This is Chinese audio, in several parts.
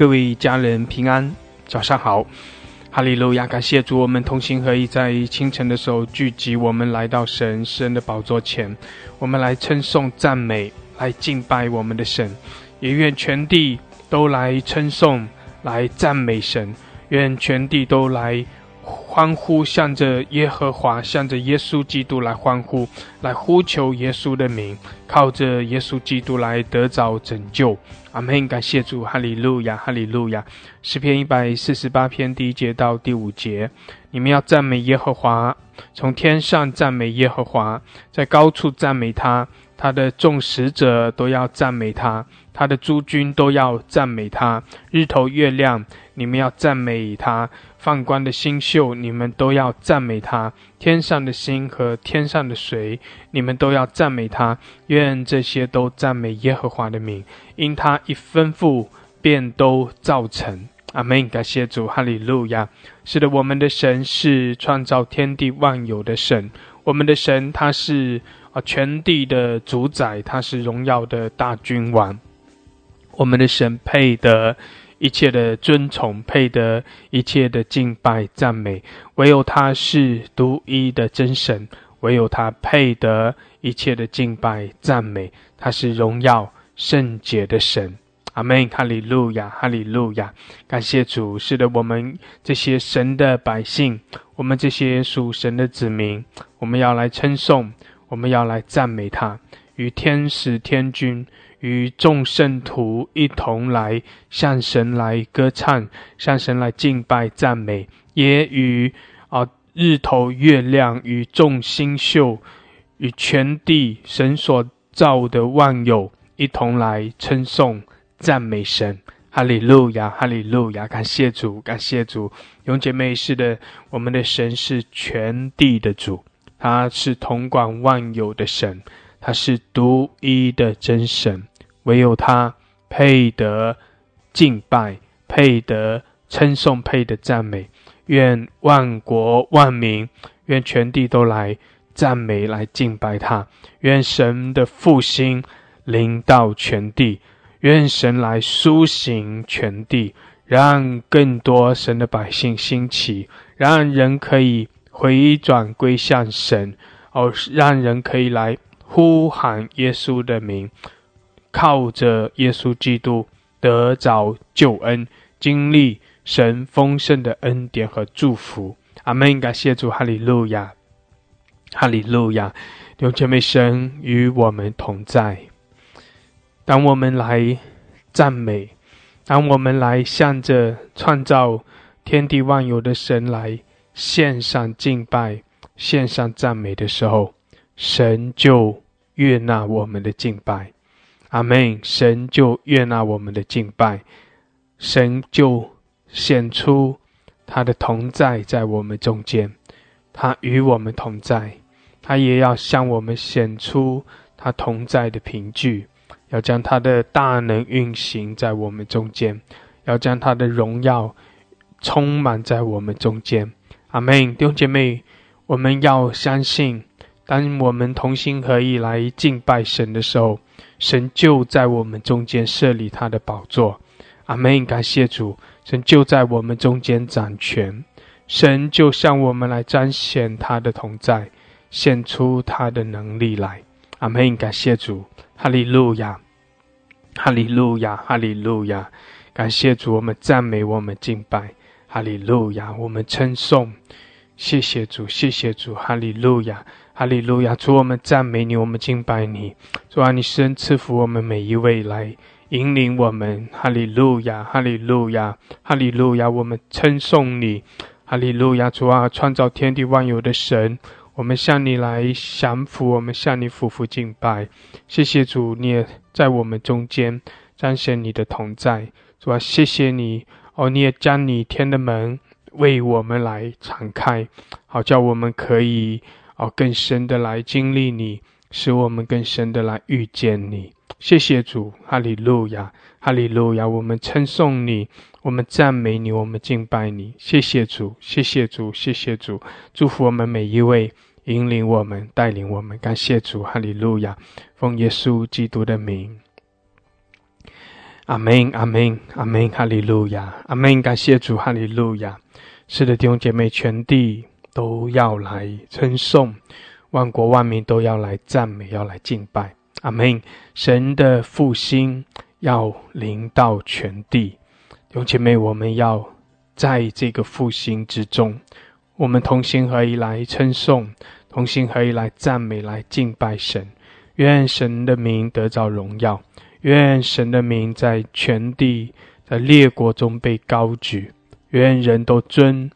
各位家人平安，早上好，哈利路亚！感谢主，我们同心合意，在清晨的时候聚集，我们来到神圣的宝座前，我们来称颂、赞美、来敬拜我们的神，也愿全地都来称颂、来赞美神，愿全地都来。欢呼，向着耶和华，向着耶稣基督来欢呼，来呼求耶稣的名，靠着耶稣基督来得着拯救。阿门！感谢主，哈利路亚，哈利路亚。诗篇一百四十八篇第一节到第五节，你们要赞美耶和华，从天上赞美耶和华，在高处赞美他，他的众使者都要赞美他，他的诸军都要赞美他，日头月亮。你们要赞美他，放光的星宿，你们都要赞美他；天上的星和天上的水，你们都要赞美他。愿这些都赞美耶和华的名，因他一吩咐，便都造成。阿门！感谢主，哈利路亚！是的，我们的神是创造天地万有的神，我们的神他是啊全地的主宰，他是荣耀的大君王。我们的神配得。一切的尊崇配得一切的敬拜赞美，唯有他是独一的真神，唯有他配得一切的敬拜赞美。他是荣耀圣洁的神。阿门！哈利路亚！哈利路亚！感谢主，是的，我们这些神的百姓，我们这些属神的子民，我们要来称颂，我们要来赞美他，与天使天君。与众圣徒一同来向神来歌唱，向神来敬拜赞美，也与啊日头月亮与众星宿与全地神所造的万有一同来称颂赞美神。哈利路亚，哈利路亚！感谢主，感谢主。永姐妹是的，我们的神是全地的主，他是统管万有的神，他是独一的真神。唯有他配得敬拜，配得称颂，配得赞美。愿万国万民，愿全地都来赞美，来敬拜他。愿神的复兴临到全地，愿神来苏醒全地，让更多神的百姓兴起，让人可以回转归向神，哦，让人可以来呼喊耶稣的名。靠着耶稣基督得着救恩，经历神丰盛的恩典和祝福。阿门！感谢主，哈利路亚，哈利路亚。弟兄妹，神与我们同在。当我们来赞美，当我们来向着创造天地万有的神来献上敬拜、献上赞美的时候，神就悦纳我们的敬拜。阿门！神就悦纳我们的敬拜，神就显出他的同在在我们中间，他与我们同在，他也要向我们显出他同在的凭据，要将他的大能运行在我们中间，要将他的荣耀充满在我们中间。阿门！弟兄姐妹，我们要相信，当我们同心合意来敬拜神的时候。神就在我们中间设立他的宝座，阿门！感谢主，神就在我们中间掌权，神就向我们来彰显他的同在，显出他的能力来，阿门！感谢主，哈利路亚，哈利路亚，哈利路亚！感谢主，我们赞美，我们敬拜，哈利路亚，我们称颂，谢谢主，谢谢主，哈利路亚。哈利路亚！主，我们赞美你，我们敬拜你。主啊，你施恩赐福我们每一位，来引领我们。哈利路亚！哈利路亚！哈利路亚！我们称颂你。哈利路亚！主啊，创造天地万有的神，我们向你来降服，我们向你俯伏敬拜。谢谢主，你也在我们中间彰显你的同在。主啊，谢谢你哦，你也将你天的门为我们来敞开，好叫我们可以。哦，更深的来经历你，使我们更深的来遇见你。谢谢主，哈利路亚，哈利路亚。我们称颂你，我们赞美你，我们敬拜你。谢谢主，谢谢主，谢谢主。祝福我们每一位，引领我们，带领我们。感谢主，哈利路亚。奉耶稣基督的名，阿门，阿门，阿门，哈利路亚，阿门，感谢主，哈利路亚。是的，弟兄姐妹，全地都要来称颂，万国万民都要来赞美，要来敬拜。阿门。神的复兴要临到全地，弟兄姐妹，我们要在这个复兴之中，我们同心合一来称颂，同心合一来赞美，来敬拜神。愿神的名得着荣耀。愿神的名在全地、在列国中被高举。愿人都尊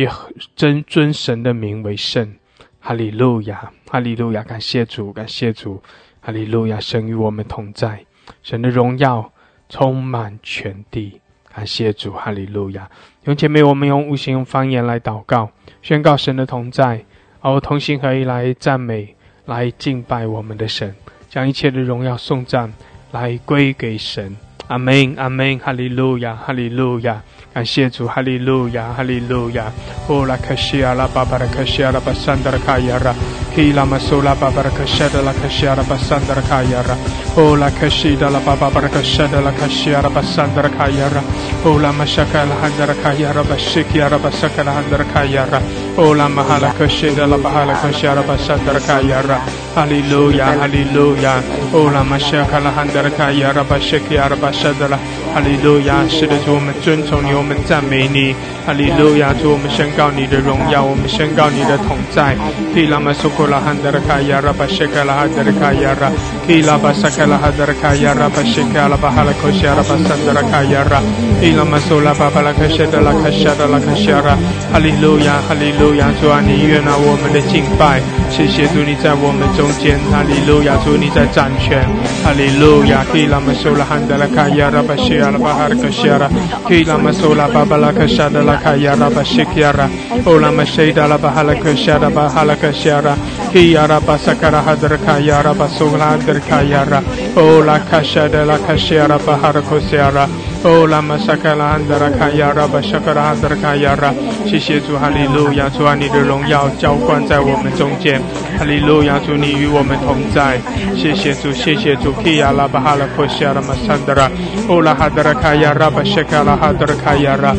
也尊尊神的名为圣。哈利路亚，哈利路亚！感谢主，感谢主，哈利路亚！神与我们同在，神的荣耀充满全地。感谢主，哈利路亚！用前面我们用无形用方言来祷告，宣告神的同在，而同心合一来赞美、来敬拜我们的神，将一切的荣耀颂赞。来归给神，阿门，阿门，哈利路亚，哈利路亚，感谢主，哈利路亚，哈利路亚。哦，拉克西阿拉巴巴拉克西阿拉巴桑德拉卡亚拉，基拉马苏拉巴巴拉克西德拉克西阿拉巴桑德拉卡亚拉。哦，拉克西德拉巴巴巴拉克西德拉克西阿拉巴桑德拉卡亚拉。哦，拉马沙卡拉汉德拉卡亚拉巴西基阿拉巴萨卡拉汉德拉卡亚拉。哦，拉马哈拉克西德拉巴哈拉克西阿拉巴桑德拉卡亚拉。哈利路亚，哈利路亚。哦，拉马沙卡拉。卡亚拉巴谢克亚拉巴沙德拉，哈利路亚！是的，主我们尊崇你，我们赞美你，哈利路亚！主我们宣告你的荣耀，我们宣告你的同在。基拉马苏库拉汉德拉卡亚拉巴谢克拉哈德拉卡亚拉，基拉巴萨克拉哈德拉卡亚拉巴谢克拉巴哈拉科西亚拉巴萨德拉卡亚拉，基拉马苏拉巴巴拉克谢德拉卡夏德拉卡夏拉，哈利路亚，哈利路亚！主啊，你悦纳我们的敬拜，谢谢主你在我们中间，哈利路亚！主你在掌权，哈利路亚。ya kila masula handala kaya raba shia raba harka shiara ila masula babala kashada la kaya raba shikiara ola mashida la bahala kashada bahala kashiara kiya raba sakara hadra kaya raba sula hadra kaya ra ola kashada la kashiara bahara kosiara 哦，拉玛沙卡拉安德拉卡亚拉巴沙卡拉安德拉卡亚拉，谢谢主哈利路亚，主啊，你的荣耀浇灌在我们中间，哈利路亚，主你与我们同在，谢谢主，谢谢主，基亚拉巴哈拉库西亚拉玛桑德拉，哦拉哈德拉卡亚拉巴沙卡拉哈德拉卡亚拉。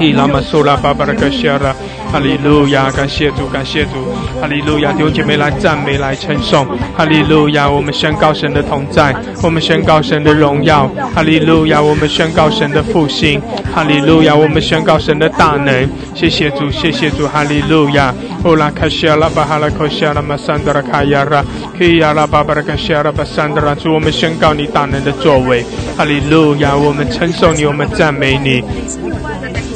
伊拉玛苏拉巴巴拉克西亚拉，哈利路亚，感谢主，感谢主，哈利路亚，弟兄姐妹来赞美，来称颂，哈利路亚，我们宣告神的同在，我们宣告神的荣耀，哈利路亚，我们宣告神的复兴，哈利路亚，我们宣告神的大能，谢谢主，谢谢主，哈利路亚。乌拉卡西亚拉巴哈拉卡西亚拉玛桑德拉卡亚拉，基亚拉巴巴拉卡西亚拉巴桑德拉，主我们宣告你大能的作为，哈利路亚，我们称颂你，我们赞美你。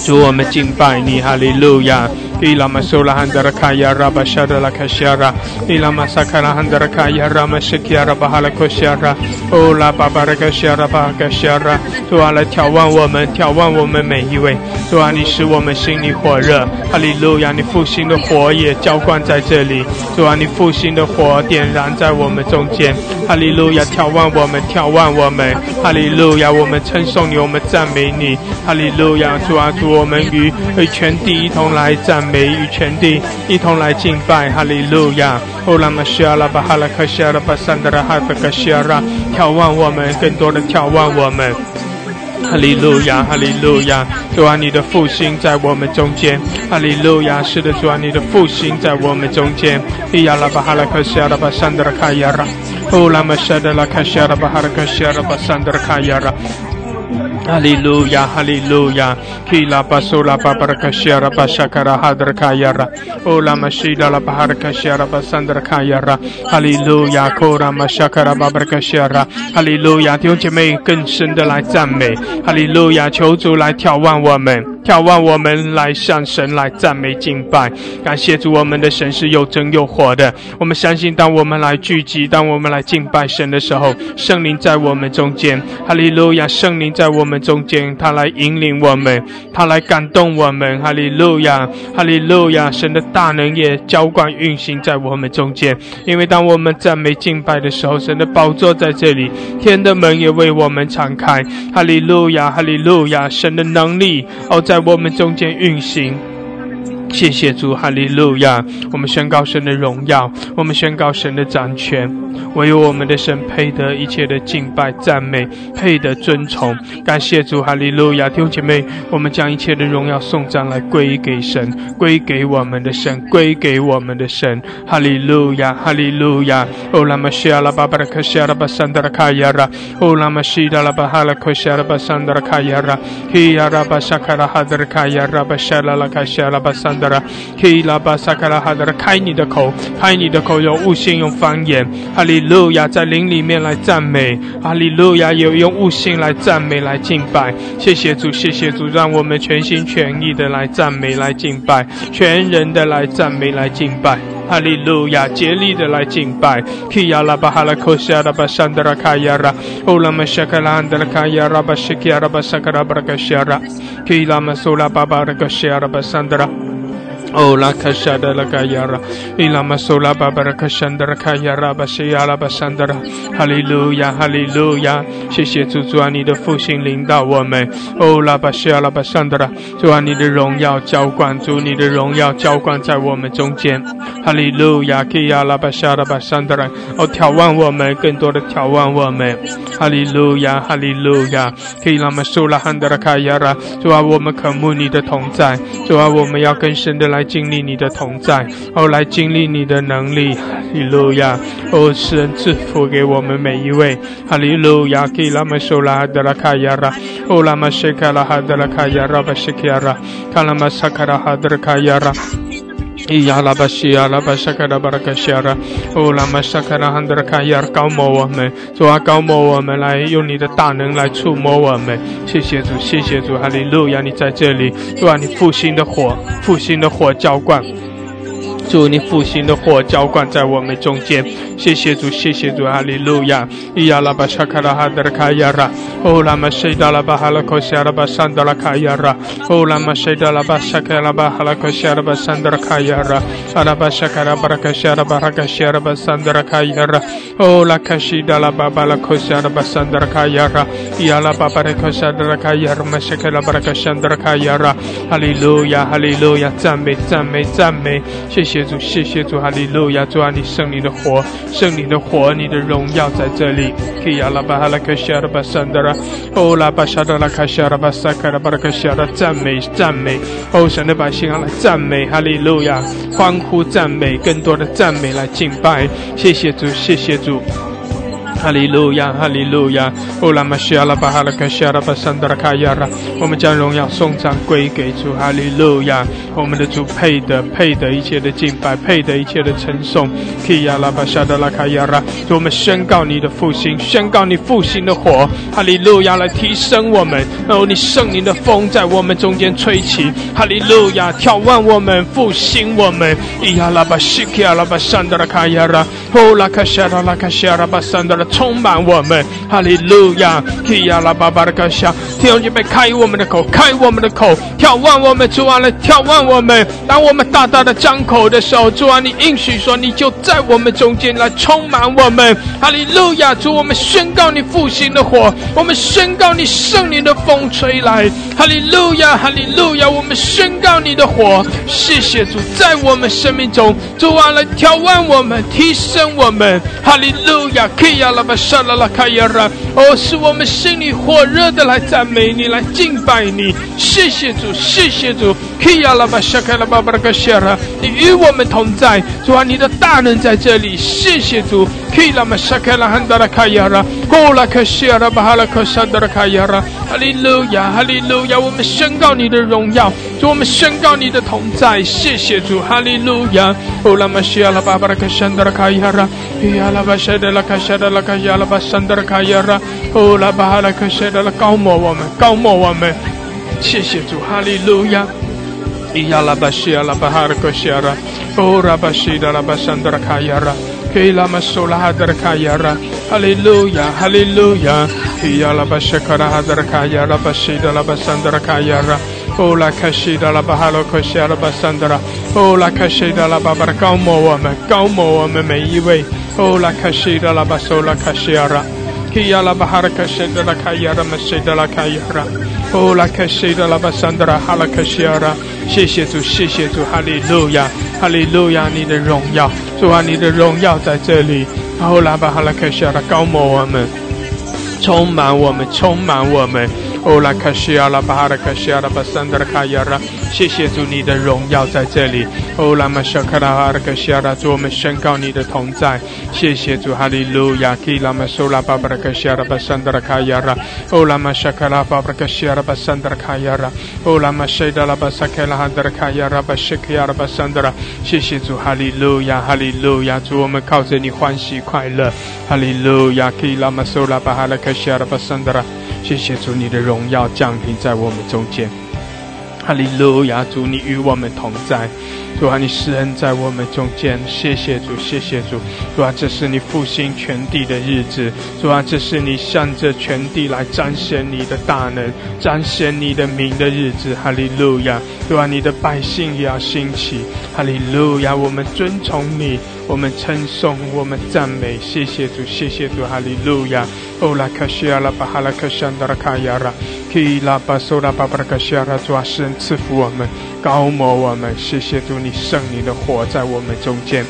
主，我们敬拜你，哈利路亚。伊拉玛苏拉汉德拉卡亚拉巴沙德拉卡西亚拉，伊拉玛萨卡拉汉德拉卡亚拉玛西基亚拉巴哈拉科西亚拉，哦拉巴巴拉卡西亚拉巴卡西亚拉，主啊来眺望我们，眺望我们每一位，主啊你使我们心里火热，哈利路亚，你复兴的火也浇灌在这里，主啊你复兴的火点燃在我们中间，哈利路亚，眺望我们，眺望我们，哈利路亚，我们称颂你，我们赞美你，哈利路亚，主啊主我们与与全地一同来赞。美与全地一同来敬拜，哈利路亚！哦，拉玛西阿拉巴哈拉克西阿拉巴桑德拉哈德克西阿拉，眺望我们，更多的眺望我们，哈利路亚，哈利路亚！主啊，你的复兴在我们中间，哈利路亚！是的，主啊，你的复兴在我们中间。伊亚拉巴哈拉克西阿拉巴桑德拉卡亚拉，哦，拉玛西阿拉卡西阿拉巴哈拉克西阿拉巴桑德拉卡亚拉。哈利路亚，哈利路亚，基拉巴苏拉巴巴拉卡西亚拉巴沙卡拉哈德卡亚拉，欧拉玛西达拉巴哈德卡西亚拉巴桑德卡亚拉，哈利路亚，库拉玛沙卡拉巴巴拉卡西亚拉，哈利路亚，弟兄姐妹更深的来赞美，哈利路亚，求主来眺望我们。眺望我们来向神来赞美敬拜，感谢主，我们的神是又真又活的。我们相信，当我们来聚集，当我们来敬拜神的时候，圣灵在我们中间。哈利路亚，圣灵在我们中间，他来引领我们，他来感动我们。哈利路亚，哈利路亚，神的大能也浇灌运行在我们中间。因为当我们赞美敬拜的时候，神的宝座在这里，天的门也为我们敞开。哈利路亚，哈利路亚，神的能力哦在。在我们中间运行。谢谢主，哈利路亚！我们宣告神的荣耀，我们宣告神的掌权。唯有我们的神配得一切的敬拜赞美，配得尊崇。感谢主，哈利路亚！弟兄姐妹，我们将一切的荣耀颂赞来归给神，归给我们的神，归给我们的神。哈利路亚，哈利路亚！哦，拉玛西阿拉巴巴拉克西阿拉巴桑德拉卡亚拉，哦，拉玛西达拉巴哈拉克西阿拉巴桑德拉卡亚拉，希亚拉巴沙卡拉哈德拉卡亚拉巴沙拉拉卡西阿拉巴桑。的啦，可以拉巴萨卡拉哈的啦，开你的口，开你的口，用悟性，用方言，哈利路亚，在灵里面来赞美，哈利路亚，有用悟性来赞美，来敬拜，谢谢主，谢谢主，让我们全心全意的来赞美，来敬拜，全人的来赞美，来敬拜，哈利路亚，竭力的来敬拜，可以拉巴哈拉科西阿拉巴山德拉卡亚拉，欧拉玛沙卡拉安德拉卡亚拉巴西基阿拉巴萨卡拉巴拉卡西阿拉，可以拉玛苏拉巴巴拉卡西阿拉巴山德拉。哦，拉卡沙德拉卡亚拉，伊拉玛苏拉巴巴拉卡山德拉卡亚拉巴西亚拉巴山德拉，哈利路亚，哈利路亚，谢谢主主啊，你的复兴领导我们。哦，拉巴西亚拉巴山德拉，主啊，你的荣耀浇灌，主你的荣耀浇灌在我们中间。哈利路亚，基亚拉巴西亚拉巴山德拉，哦，眺望我们，更多的眺望我们。哈利路亚，哈利路亚，基拉玛苏拉汉德拉卡亚拉，主啊，我们渴慕你的同在，主啊，我们要更深的来。来经历你的同在，哦，来经历你的能力，哈利路亚！哦，神赐福给我们每一位，哈利路亚！给拉玛苏拉哈德拉卡亚拉，哦，拉玛谢卡拉哈德拉卡亚拉巴谢卡拉，卡拉玛萨卡拉哈德拉卡亚拉。伊亚拉巴西呀拉巴沙卡拉巴拉卡西亚拉，哦，拉玛沙卡拉汉德拉卡亚尔高摩我们，主啊高摩我们来用你的大能来触摸我们，谢谢主，谢谢主，哈利路亚，你在这里，主啊你复兴的火，复兴的火浇灌。主，你复兴的火浇灌在我们中间，谢谢主，谢谢主，哈利路亚！伊亚拉巴沙卡拉哈德拉卡亚拉，哦拉玛西达拉巴哈拉科西亚拉巴山德拉卡亚拉，哦拉玛西达拉巴沙卡拉巴哈拉科西亚拉巴山德拉卡亚拉，阿拉巴沙卡拉巴拉卡西亚拉巴拉卡西亚拉巴山德拉卡亚拉，哦拉卡西达拉巴巴拉科西亚拉巴山德拉卡亚拉，伊亚拉巴巴拉科西亚拉卡亚拉玛西卡拉巴拉卡山德拉卡亚拉，哈利路亚，哈利路亚，赞美，赞美，赞美，谢谢。谢主，谢谢主，哈利路亚！主啊，你圣灵的火，圣灵的火，你的荣耀在这里。基亚拉巴哈拉克西亚拉巴桑德拉，哦拉巴沙德拉卡西亚拉巴萨卡拉巴拉克西亚拉，赞美赞美！哦，神的百姓啊，来赞美哈利路亚，欢呼赞美，更多的赞美来敬拜。谢谢主，谢谢主。哈利路亚，哈利路亚！乌拉玛西阿拉巴哈拉卡西阿拉巴桑德拉卡亚拉，我们将荣耀颂赞归给主。哈利路亚，我们的主配得配得一切的敬拜，配得一切的称颂。基亚拉巴沙德拉卡亚拉，我们宣告你的复兴，宣告你复兴的火。哈利路亚，来提升我们。哦，你圣灵的风在我们中间吹起。哈利路亚，眺望我们，复兴我们。伊亚拉巴西基亚拉巴桑德拉卡亚拉，乌拉卡西阿拉卡西阿拉巴桑德拉。充满我们，哈利路亚！基亚拉巴巴的歌声，弟兄姐妹，开我们的口，开我们的口，眺望我们，主啊，来眺望我们。当我们大大的张口的时候，主啊，你应许说，你就在我们中间来充满我们，哈利路亚！主，我们宣告你复兴的火，我们宣告你圣灵的风吹来，哈利路亚，哈利路亚！我们宣告你的火，谢谢主，在我们生命中，主啊，来眺望我们，提升我们，哈利路亚！基亚拉。巴沙拉拉卡亚拉，哦，是我们心里火热的来赞美你，来敬拜你。谢谢主，谢谢主。基亚拉巴沙卡拉巴巴拉卡西拉，你与我们同在，主啊，你的大能在这里。谢谢主。基拉玛沙卡拉汉达拉卡亚拉，哦拉卡西拉巴哈拉卡沙达拉卡亚拉，哈利路亚，哈利路亚。我们宣告你的荣耀，主，我们宣告你的同在。谢谢主，哈利路亚。哦拉玛西拉巴巴拉卡沙达拉卡亚拉，基亚拉巴沙达拉卡沙达拉卡。亚拉巴山德拉卡亚拉，哦拉巴哈拉克谢德拉高摩我们，高摩我们，谢谢主，哈利路亚。伊亚拉巴西亚拉巴哈拉克谢拉，哦拉巴西德拉巴山德拉卡亚拉，基拉马苏拉哈德拉卡亚拉，哈利路亚，哈利路亚。伊亚拉巴谢卡拉哈德拉卡亚拉巴西德拉巴山德拉卡亚拉，哦拉卡西德拉巴哈拉克谢拉巴山德拉，哦拉卡西德拉巴巴拉高摩我们，高摩我们每一位。哦，拉卡西达拉巴索拉卡西亚拉，Kia la baharaka shenda la kayara maseda la kayara. Oh la kasheda la basandra halakashiara. 谢谢主，谢谢主，哈利路亚，哈利路亚，你的荣耀，主啊，你的荣耀在这里。哦拉巴哈拉克西亚的高摩我们，充满我们，充满我们。哦拉卡西亚拉巴哈拉卡西亚拉巴桑德拉卡亚拉，谢谢主，你的荣耀在这里。哦拉玛沙卡拉哈拉卡西亚拉，主我们宣告你的同在。谢谢主，哈利路亚。基拉玛苏拉巴巴拉卡西亚拉巴桑德拉卡亚拉，哦拉玛沙卡拉巴巴拉卡西亚拉巴桑德拉卡亚拉，哦拉玛谢达拉巴萨卡拉哈德拉卡亚拉巴谢卡亚拉巴桑德拉。谢谢主，哈利路亚，哈利路亚。主我们靠着你欢喜快乐。哈利路亚。基拉玛苏拉巴哈拉卡西亚拉巴桑德拉。谢谢主，你的荣耀降临在我们中间。哈利路亚，主你与我们同在，主啊，你施恩在我们中间。谢谢主，谢谢主，主啊，这是你复兴全地的日子，主啊，这是你向着全地来彰显你的大能、彰显你的名的日子。哈利路亚，主啊，你的百姓也要兴起。哈利路亚，我们尊崇你。我们称颂，我们赞美，谢谢主，谢谢主，哈利路亚。哦拉卡西亚拉巴哈拉卡山达拉卡亚拉，基拉巴苏拉巴巴拉卡西亚拉，主啊，神赐福我们，高摩我们，谢谢主，你圣灵的火在我们中间。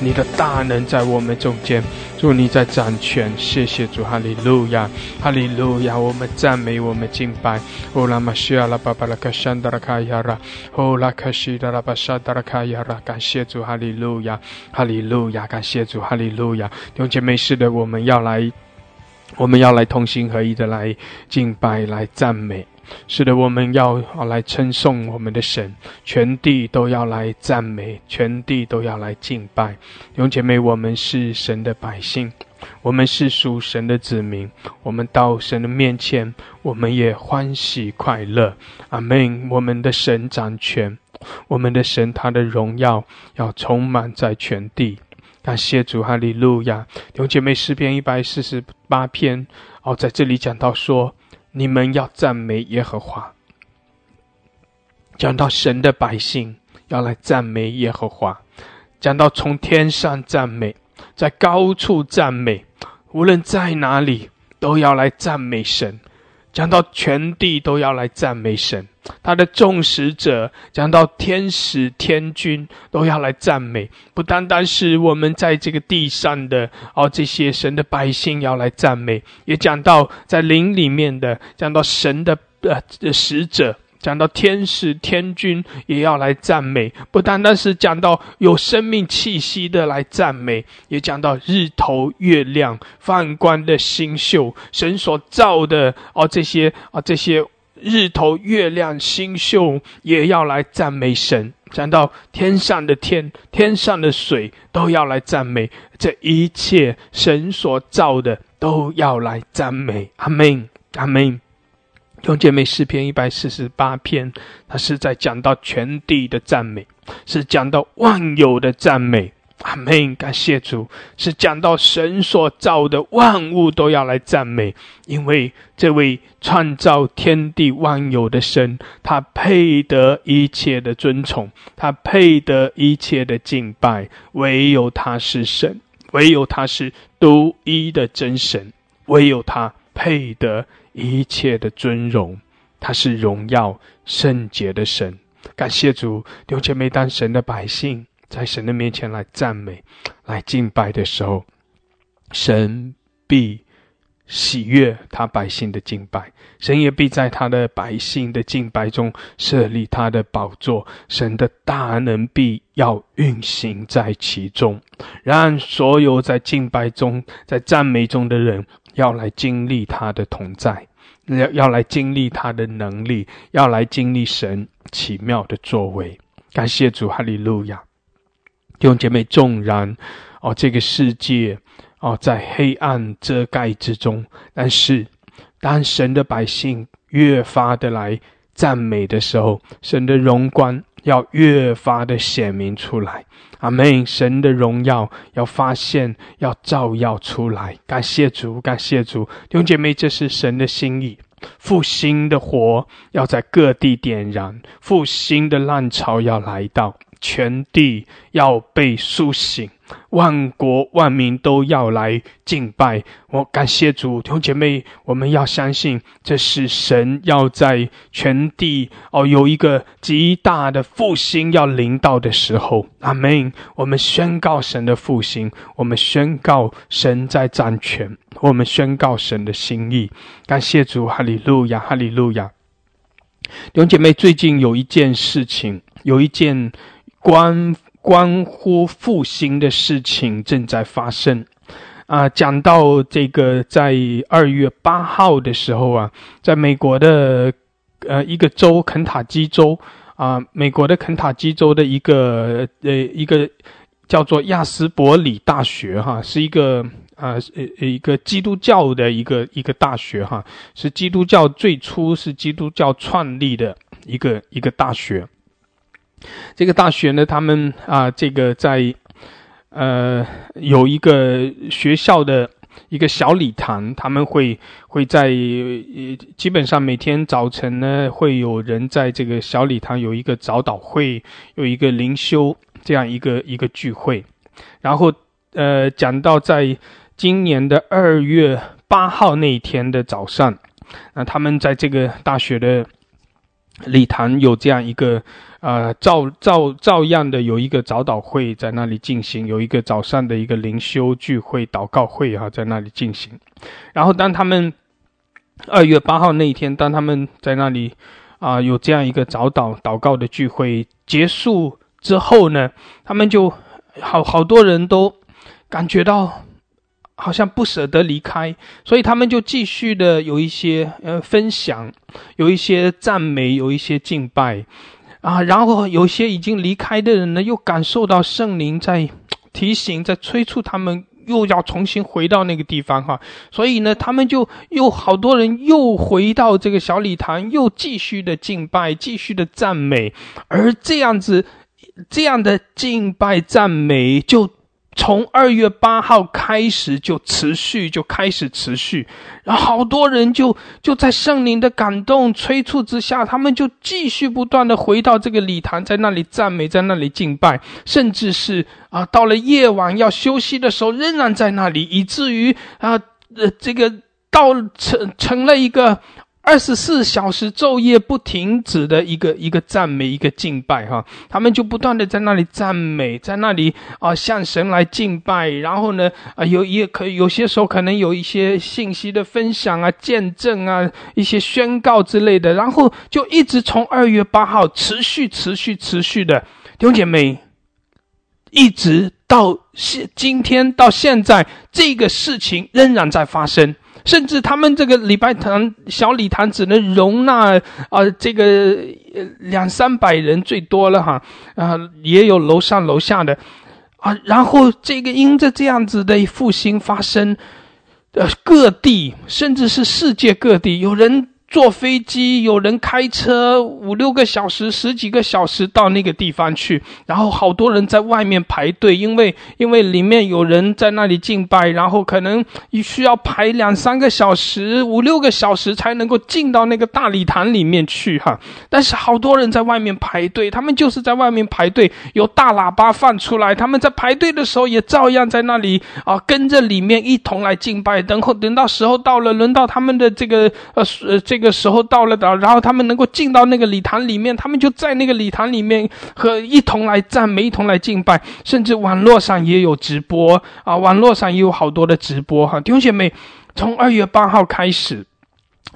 你的大能在我们中间，祝你在掌权。谢谢主，哈利路亚，哈利路亚。我们赞美，我们敬拜。哦拉玛西亚拉巴巴拉卡山达拉卡亚拉，哦拉卡西达拉巴沙达拉卡亚拉。感谢主，哈利路亚，哈利路亚。感谢主，哈利路亚。弟兄姐妹，是的，我们要来，我们要来同心合一的来敬拜，来赞美。是的，我们要来称颂我们的神，全地都要来赞美，全地都要来敬拜。弟兄姐妹，我们是神的百姓，我们是属神的子民，我们到神的面前，我们也欢喜快乐。阿门。我们的神掌权，我们的神他的荣耀要充满在全地。感谢主，哈利路亚。弟兄姐妹，诗篇一百四十八篇哦，在这里讲到说。你们要赞美耶和华，讲到神的百姓要来赞美耶和华，讲到从天上赞美，在高处赞美，无论在哪里都要来赞美神。讲到全地都要来赞美神，他的众使者讲到天使天君都要来赞美，不单单是我们在这个地上的哦，这些神的百姓要来赞美，也讲到在灵里面的，讲到神的呃使者。讲到天使天君也要来赞美，不单单是讲到有生命气息的来赞美，也讲到日头月亮泛光的星宿，神所造的哦这些啊这些日头月亮星宿也要来赞美神。讲到天上的天天上的水都要来赞美，这一切神所造的都要来赞美。阿门，阿门。用姐妹诗篇一百四十八篇，它是在讲到全地的赞美，是讲到万有的赞美。阿门！感谢主，是讲到神所造的万物都要来赞美，因为这位创造天地万有的神，他配得一切的尊崇，他配得一切的敬拜。唯有他是神，唯有他是独一的真神，唯有他配得。一切的尊荣，他是荣耀圣洁的神。感谢主，弟兄姐妹，当神的百姓在神的面前来赞美、来敬拜的时候，神必喜悦他百姓的敬拜，神也必在他的百姓的敬拜中设立他的宝座。神的大能必要运行在其中，让所有在敬拜中、在赞美中的人。要来经历他的同在，要要来经历他的能力，要来经历神奇妙的作为。感谢主，哈利路亚！弟兄姐妹，纵然哦，这个世界哦在黑暗遮盖之中，但是当神的百姓越发的来赞美的时候，神的荣光要越发的显明出来。阿门！神的荣耀要发现，要照耀出来。感谢主，感谢主，弟兄姐妹，这是神的心意。复兴的火要在各地点燃，复兴的浪潮要来到，全地要被苏醒。万国万民都要来敬拜。我感谢主，弟兄姐妹，我们要相信，这是神要在全地哦有一个极大的复兴要临到的时候。阿门。我们宣告神的复兴，我们宣告神在掌权，我们宣告神的心意。感谢主，哈利路亚，哈利路亚。弟兄姐妹，最近有一件事情，有一件关。关乎复兴的事情正在发生，啊，讲到这个，在二月八号的时候啊，在美国的呃一个州肯塔基州啊，美国的肯塔基州的一个呃一个叫做亚斯伯里大学哈，是一个啊呃一个基督教的一个一个大学哈，是基督教最初是基督教创立的一个一个大学。这个大学呢，他们啊，这个在呃有一个学校的一个小礼堂，他们会会在基本上每天早晨呢，会有人在这个小礼堂有一个早祷会，有一个灵修这样一个一个聚会。然后呃，讲到在今年的二月八号那一天的早上，那他们在这个大学的礼堂有这样一个。呃，照照照样的有一个早祷会在那里进行，有一个早上的一个灵修聚会、祷告会哈，在那里进行。然后当他们二月八号那一天，当他们在那里啊有这样一个早祷祷告的聚会结束之后呢，他们就好好多人都感觉到好像不舍得离开，所以他们就继续的有一些呃分享，有一些赞美，有一些敬拜。啊，然后有些已经离开的人呢，又感受到圣灵在 提醒、在催促他们，又要重新回到那个地方哈。所以呢，他们就又好多人又回到这个小礼堂，又继续的敬拜，继续的赞美，而这样子这样的敬拜赞美就。从二月八号开始就持续，就开始持续，然后好多人就就在圣灵的感动催促之下，他们就继续不断的回到这个礼堂，在那里赞美，在那里敬拜，甚至是啊，到了夜晚要休息的时候，仍然在那里，以至于啊，呃，这个到成成了一个。二十四小时昼夜不停止的一个一个赞美，一个敬拜，哈，他们就不断的在那里赞美，在那里啊向神来敬拜，然后呢啊有也可有些时候可能有一些信息的分享啊、见证啊、一些宣告之类的，然后就一直从二月八号持续、持续、持续的弟兄姐妹，一直到现今天到现在，这个事情仍然在发生。甚至他们这个礼拜堂小礼堂只能容纳啊，这个两三百人最多了哈啊，也有楼上楼下的啊。然后这个因着这样子的复兴发生，呃，各地甚至是世界各地有人。坐飞机，有人开车五六个小时、十几个小时到那个地方去，然后好多人在外面排队，因为因为里面有人在那里敬拜，然后可能需要排两三个小时、五六个小时才能够进到那个大礼堂里面去哈。但是好多人在外面排队，他们就是在外面排队，有大喇叭放出来，他们在排队的时候也照样在那里啊，跟着里面一同来敬拜。等候等到时候到了，轮到他们的这个呃呃这。个个时候到了的，然后他们能够进到那个礼堂里面，他们就在那个礼堂里面和一同来赞美，一同来敬拜，甚至网络上也有直播啊，网络上也有好多的直播哈，弟兄姐妹，从二月八号开始。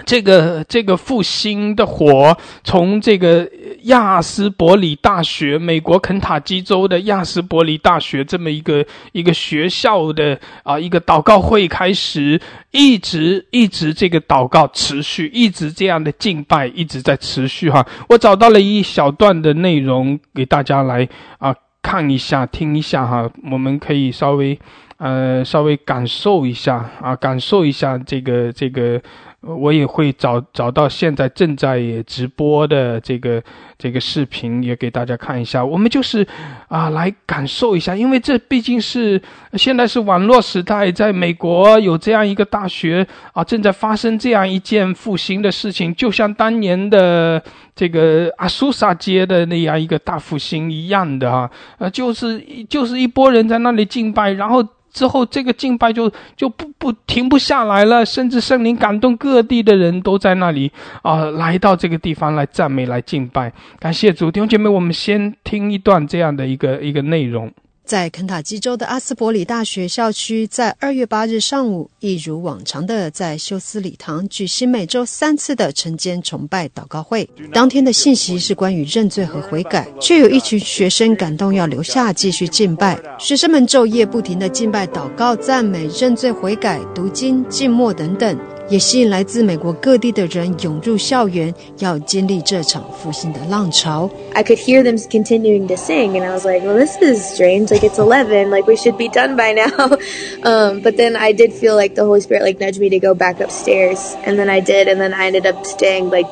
这个这个复兴的火，从这个亚斯伯里大学，美国肯塔基州的亚斯伯里大学这么一个一个学校的啊一个祷告会开始，一直一直这个祷告持续，一直这样的敬拜一直在持续哈。我找到了一小段的内容给大家来啊看一下，听一下哈，我们可以稍微呃稍微感受一下啊，感受一下这个这个。我也会找找到现在正在直播的这个这个视频，也给大家看一下。我们就是啊，来感受一下，因为这毕竟是现在是网络时代，在美国有这样一个大学啊，正在发生这样一件复兴的事情，就像当年的这个阿苏萨街的那样一个大复兴一样的啊，呃，就是就是一波人在那里敬拜，然后。之后，这个敬拜就就不不停不下来了，甚至圣灵感动各地的人都在那里啊，来到这个地方来赞美、来敬拜，感谢主弟兄姐妹。我们先听一段这样的一个一个内容。在肯塔基州的阿斯伯里大学校区，在二月八日上午，一如往常的在休斯礼堂举行每周三次的晨间崇拜祷告会。当天的信息是关于认罪和悔改，却有一群学生感动要留下继续敬拜。学生们昼夜不停的敬拜、祷告、赞美、认罪悔改、读经、静默等等。也吸引来自美国各地的人涌入校园，要经历这场复兴的浪潮。I could hear them continuing to sing, and I was like, "Well, this is strange. Like it's eleven. Like we should be done by now." um, but then I did feel like the Holy Spirit like nudged me to go back upstairs, and then I did, and then I ended up staying like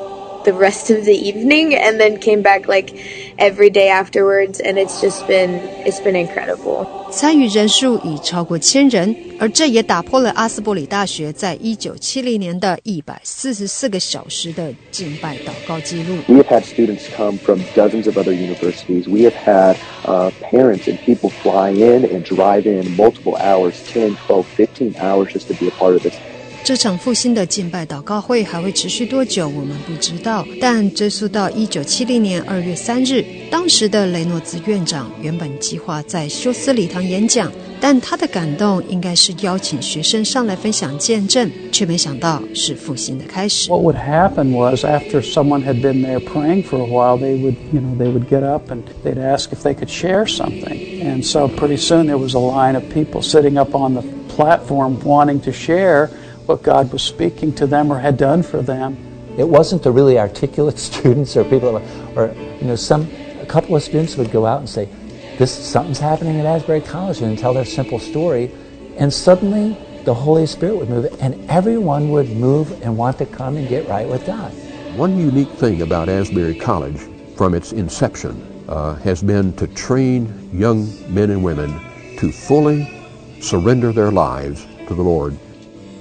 the rest of the evening, and then came back like every day afterwards, and it's just been it's been incredible. 参与人数已超过千人，而这也打破了阿斯伯里大学在一九七零年的一百四十四个小时的敬拜祷告记录。We have had students come from dozens of other universities. We have had uh, parents and people fly in and drive in multiple hours, 10, 12, 15 hours just to be a part of this. 这场复兴的敬拜祷告会还会持续多久，我们不知道。但追溯到一九七零年二月三日，当时的雷诺兹院长原本计划在休斯礼堂演讲，但他的感动应该是邀请学生上来分享见证，却没想到是复兴的开始。What would happen was after someone had been there praying for a while, they would, you know, they would get up and they'd ask if they could share something. And so pretty soon there was a line of people sitting up on the platform wanting to share what God was speaking to them or had done for them. It wasn't the really articulate students or people, or you know, some a couple of students would go out and say, "This something's happening at Asbury College," and tell their simple story, and suddenly the Holy Spirit would move, and everyone would move and want to come and get right with God. One unique thing about Asbury College from its inception uh, has been to train young men and women to fully surrender their lives to the Lord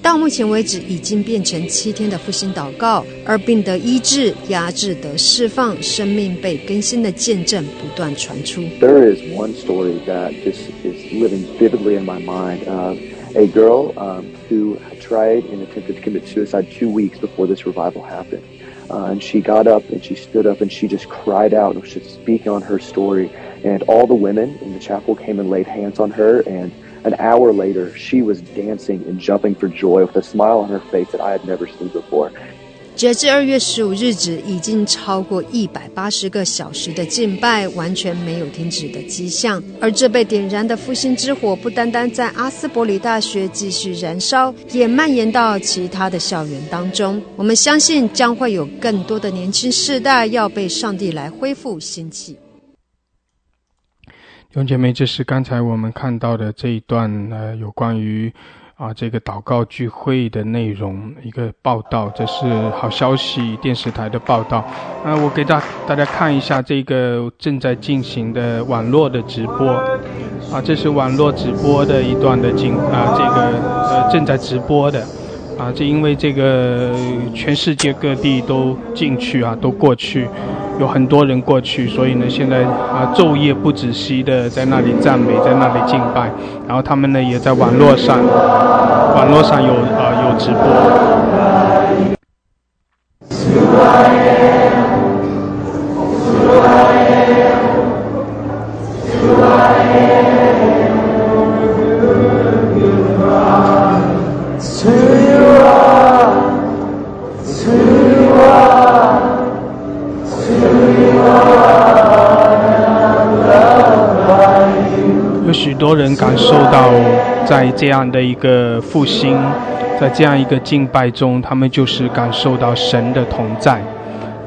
到目前为止，已经变成七天的复兴祷告，而病得医治、压制得释放、生命被更新的见证不断传出。There is one story that just is living vividly in my mind. Uh, a girl um, who tried and attempted to commit suicide two weeks before this revival happened. Uh, and she got up and she stood up and she just cried out and was just speaking on her story. And all the women in the chapel came and laid hands on her and An hour later, she was dancing and jumping for joy with a smile on her face that I had never seen before. 截至二月十五日止，已经超过一百八十个小时的敬拜，完全没有停止的迹象。而这被点燃的复兴之火，不单单在阿斯伯里大学继续燃烧，也蔓延到其他的校园当中。我们相信，将会有更多的年轻世代要被上帝来恢复兴起。兄姐妹，这是刚才我们看到的这一段，呃，有关于啊这个祷告聚会的内容一个报道。这是好消息电视台的报道。啊，我给大大家看一下这个正在进行的网络的直播。啊，这是网络直播的一段的进啊，这个呃正在直播的。啊，这因为这个全世界各地都进去啊，都过去，有很多人过去，所以呢，现在啊昼夜不止息的在那里赞美，在那里敬拜，然后他们呢也在网络上，网络上有啊有直播。许多人感受到，在这样的一个复兴，在这样一个敬拜中，他们就是感受到神的同在。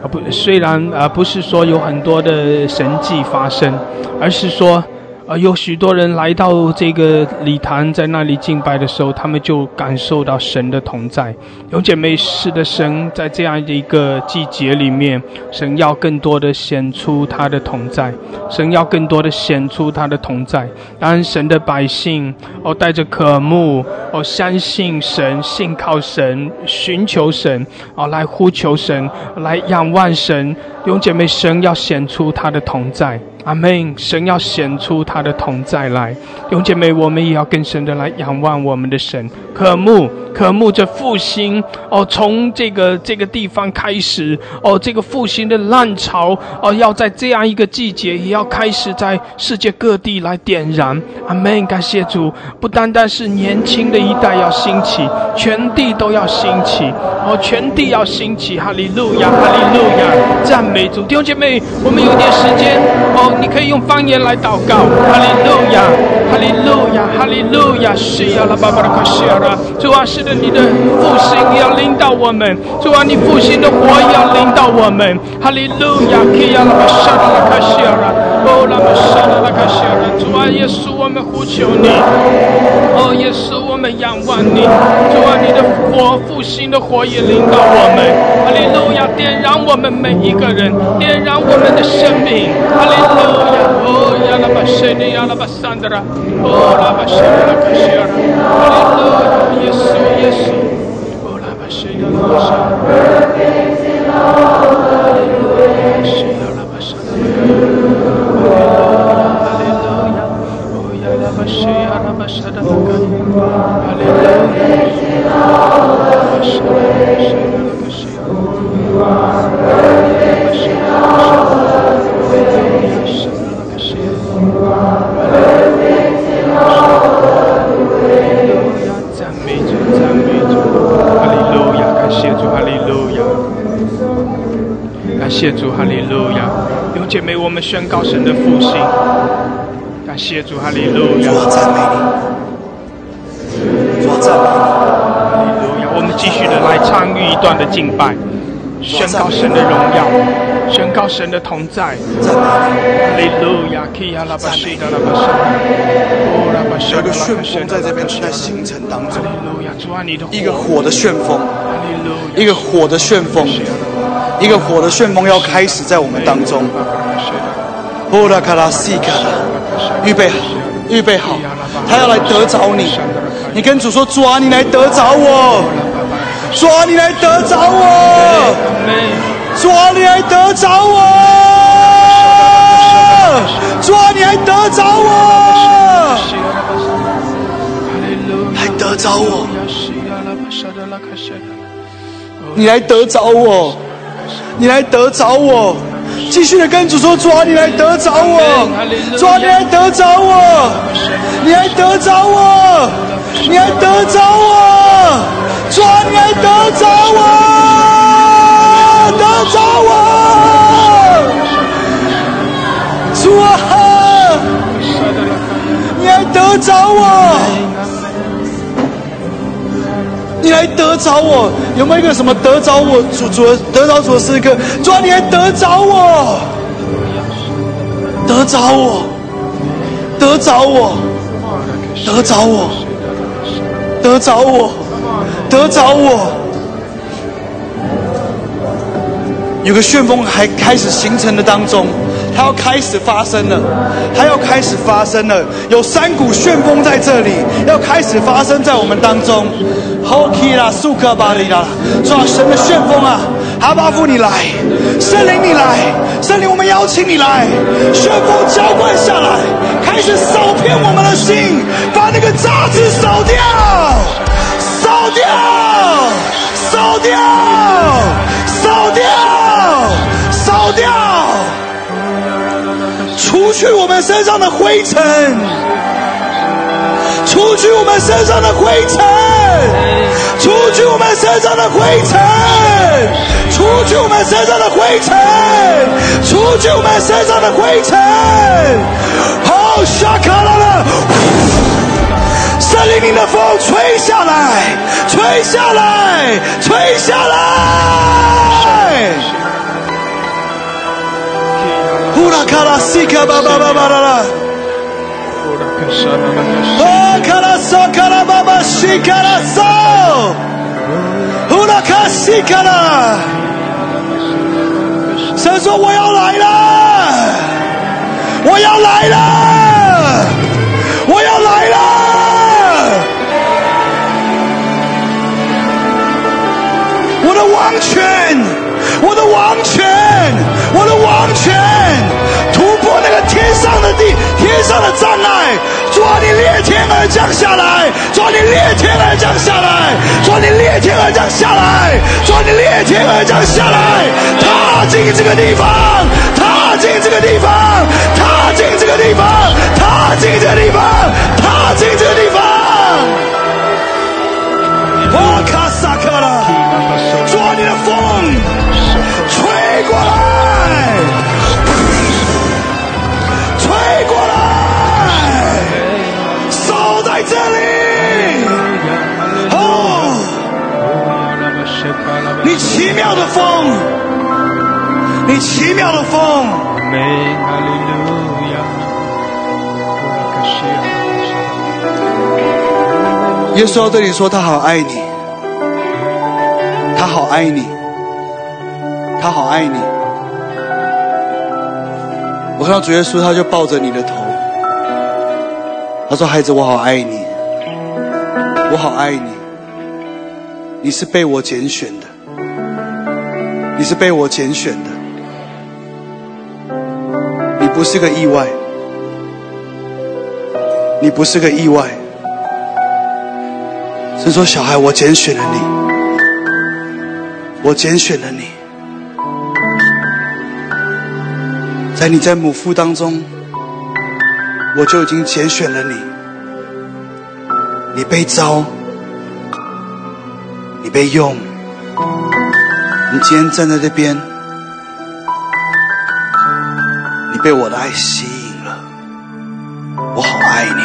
啊不，虽然啊不是说有很多的神迹发生，而是说呃，有许多人来到这个礼堂，在那里敬拜的时候，他们就感受到神的同在。有姐妹是的，神在这样的一个季节里面，神要更多的显出他的同在，神要更多的显出他的同在。当神的百姓哦，带着渴慕哦，相信神，信靠神，寻求神哦，来呼求神，来仰望神。有姐妹，神要显出他的同在。阿门！神要显出他的同在来，弟兄姐妹，我们也要更深的来仰望我们的神，渴慕渴慕着复兴哦，从这个这个地方开始哦，这个复兴的浪潮哦，要在这样一个季节，也要开始在世界各地来点燃。阿门！感谢主，不单单是年轻的一代要兴起，全地都要兴起哦，全地要兴起！哈利路亚，哈利路亚，赞美主！弟兄姐妹，我们有点时间哦。你可以用方言来祷告，哈利路亚，哈利路亚，哈利路亚，是呀啦巴巴拉卡西尔啦，主啊，是的，你的复兴要领导我们，主啊，你复兴的火要领导我们，哈利路亚，基亚啦巴沙的拉卡西亚啦，哦啦巴沙拉。卡西尔啦，拉姆沙拉拉卡西尔，主啊，耶稣，我们呼求你，哦，耶稣，我们仰望你，主啊，你的火复兴的火也临到我们，哈利路亚，点燃我们每一个人，点燃我们的生命，哈利路亚，哦，亚拉巴谢尼亚拉巴桑德拉，哦，拉巴谢拉卡西尔，哈利路亚，耶稣，耶稣，哦，拉巴谢拉卡。谢主，哈利路亚！弟兄姐妹，我们宣告神的复兴。感谢主，哈利路亚！赞美你，赞美你，哈利路亚！我们继续的来参与一段的敬拜，宣告神的荣耀，宣告神的同在。哈利路亚！有个旋风在这边在形成当中，一个火的旋风，一个火的旋风。一个火的旋风要开始在我们当中。布拉卡拉西卡，预备好，预备好，他要来得着你。你跟主说：主啊，你来得着我。主啊，你来得着我。主啊，你来得着我。主啊，你来得着我。来得着我。你来得着我。你来得着我，继续的跟主说：主啊，你来得着我，主啊，你来得着我，你来得着我，你来得着我，主啊，你来得着我，得着我，主啊，你来得着我。你来得着我，有没有一个什么得着我主主得着主的诗歌？主啊，你来得着我，得着我，得着我，得着我，得着我，得着我。有个旋风还开始形成的当中。它要开始发生了，它要开始发生了，有三股旋风在这里，要开始发生在我们当中。Hoki 啦，苏克巴里啦，抓神的旋风啊！哈巴夫你来，圣灵你来，圣灵我们邀请你来，旋风浇灌下来，开始扫遍我们的心，把那个渣子扫掉，扫掉，扫掉，扫掉，扫掉。除去我们身上的灰尘，除去我们身上的灰尘，除去我们身上的灰尘，除去我们身上的灰尘，除去我们身上的灰尘。好，下卡拉了，森林里的风吹下来，吹下来，吹下来。呼啦卡拉西卡巴巴巴巴啦啦！哦，卡拉索卡拉巴巴西卡拉索，乌拉卡西卡拉。神说我要来了，我要来了，我要来了。我的王权，我的王权，我的王权。突破那个天上的地，天上的障碍，主啊，你裂天而降下来，主啊，你裂天而降下来，主啊，你裂天而降下来，主啊，你裂天而降下来，踏进这个地方，踏进这个地方，踏进这个地方，踏进这个地方，踏进这个地方。我卡萨克了，主啊，你的风吹过来。妙的风，你奇妙的风，耶稣要对你说，他好爱你，他好爱你，他好爱你。我看到主耶稣，他就抱着你的头。他说：“孩子，我好爱你，我好爱你。你是被我拣选的，你是被我拣选的，你不是个意外，你不是个意外。是说，小孩，我拣选了你，我拣选了你，在你在母腹当中。”我就已经拣选了你，你被招，你被用，你今天站在这边，你被我的爱吸引了，我好爱你，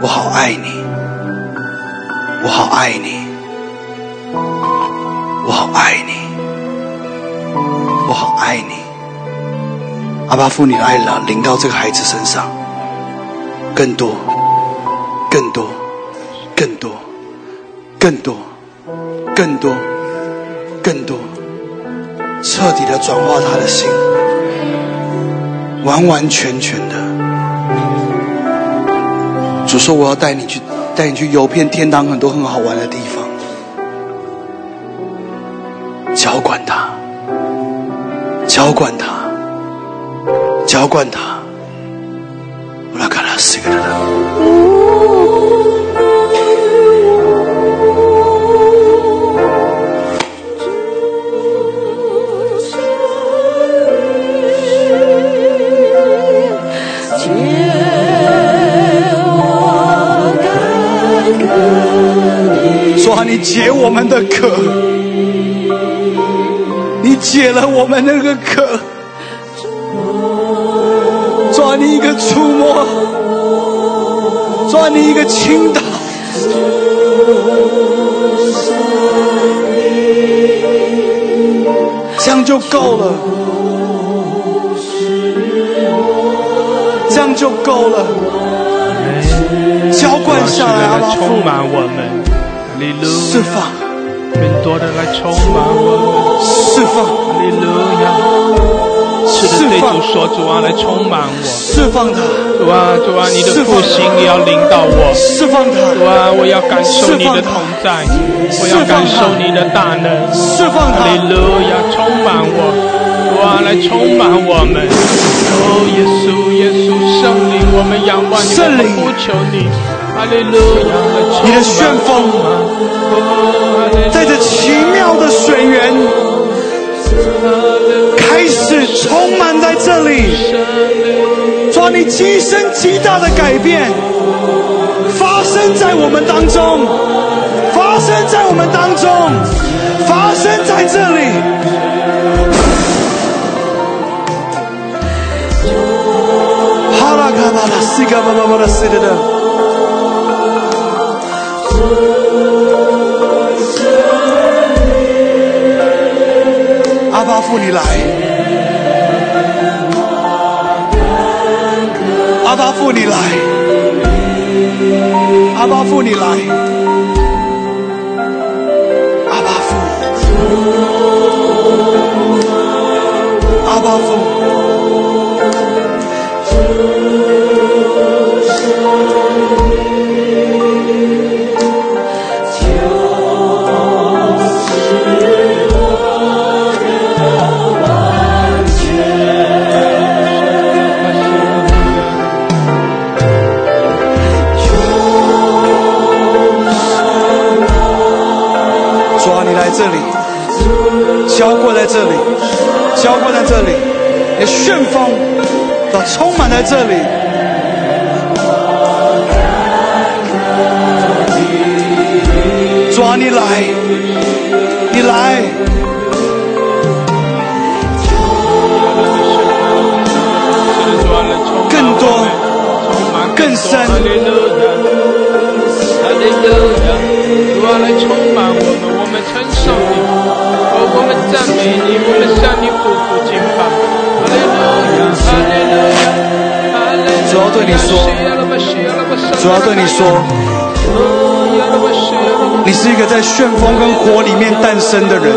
我好爱你，我好爱你，我好爱你，我好爱你。阿爸父，你的爱了临到这个孩子身上，更多，更多，更多，更多，更多，彻底的转化他的心，完完全全的。主说：“我要带你去，带你去游遍天堂很多很好玩的地方，浇灌他，浇灌他。”浇灌他，我来看他是个人。我们的渴，你解了我们那个渴。抓你一个触摸，抓你一个倾倒，这样就够了，这样就够了，浇灌下来，充满我们，释放，更多的来充满我。们，释放，哈利路亚。是的，对主说：“主啊，来充满我，释放他。主啊，主啊，你的复兴也要领导我，释放他。主啊，我要感受你的同在，我要感受你的大能，释放。他。哈利路亚，充满我，主啊，来充满我们。哦，耶稣，耶稣，圣灵，我们仰望你，我们，呼求你，你的旋风，带着奇妙的水源。”开始充满在这里，抓你极深极大的改变发生在我们当中，发生在我们当中，发生在这里。阿爸父，你来！阿巴父你来，阿巴父你来，阿巴父，阿巴父。这里，浇灌在这里，浇灌在这里，你的旋风都充满在这里。主啊，你来，你来，更多，更深。哈利路亚，哈利路亚，主啊，来充满我们，我们，我们向你匍匐敬拜。哈利路亚，哈利路亚，哈利路亚。主要对你说主要对你说，你是一个在旋风跟火里面诞生的人。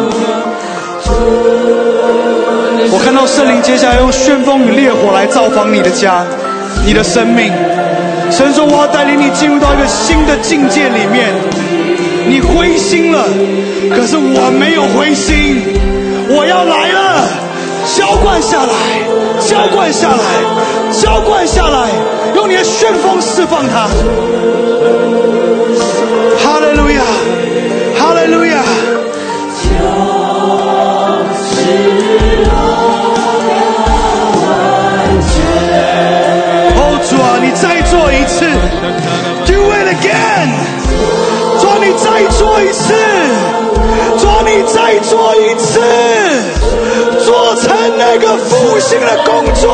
我看到圣灵接下来用旋风与烈火来造访你的家，你的生命。神说：“我要带领你进入到一个新的境界里面。你灰心了，可是我没有灰心，我要来了，浇灌下来，浇灌下来，浇灌下来，用你的旋风释放它。哈利路亚，哈利路亚。哦，主啊，你再做一次，Do it again。主，你再做一次，主，你再做一次，那个复兴的工作。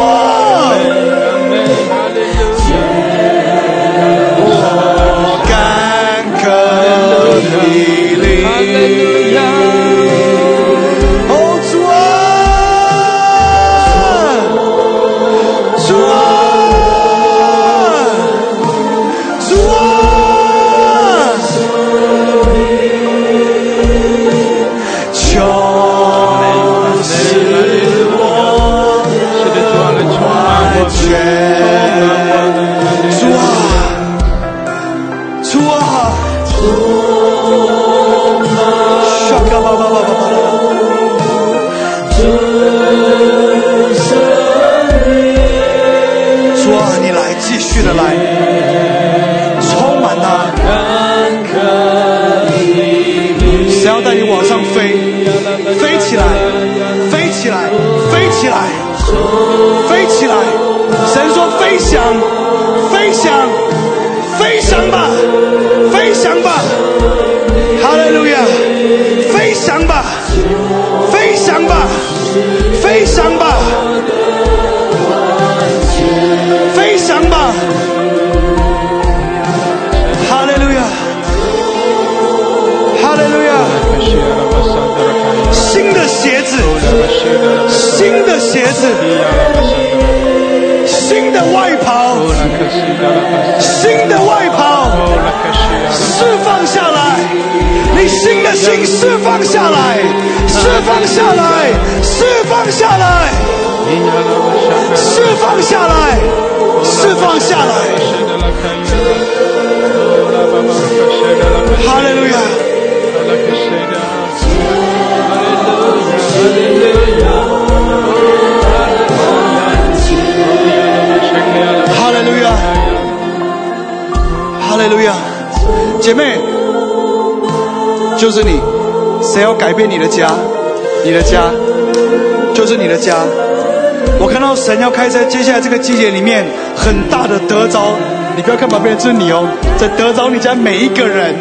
的得着，你不要看旁边，这是你哦，在得着你家每一个人，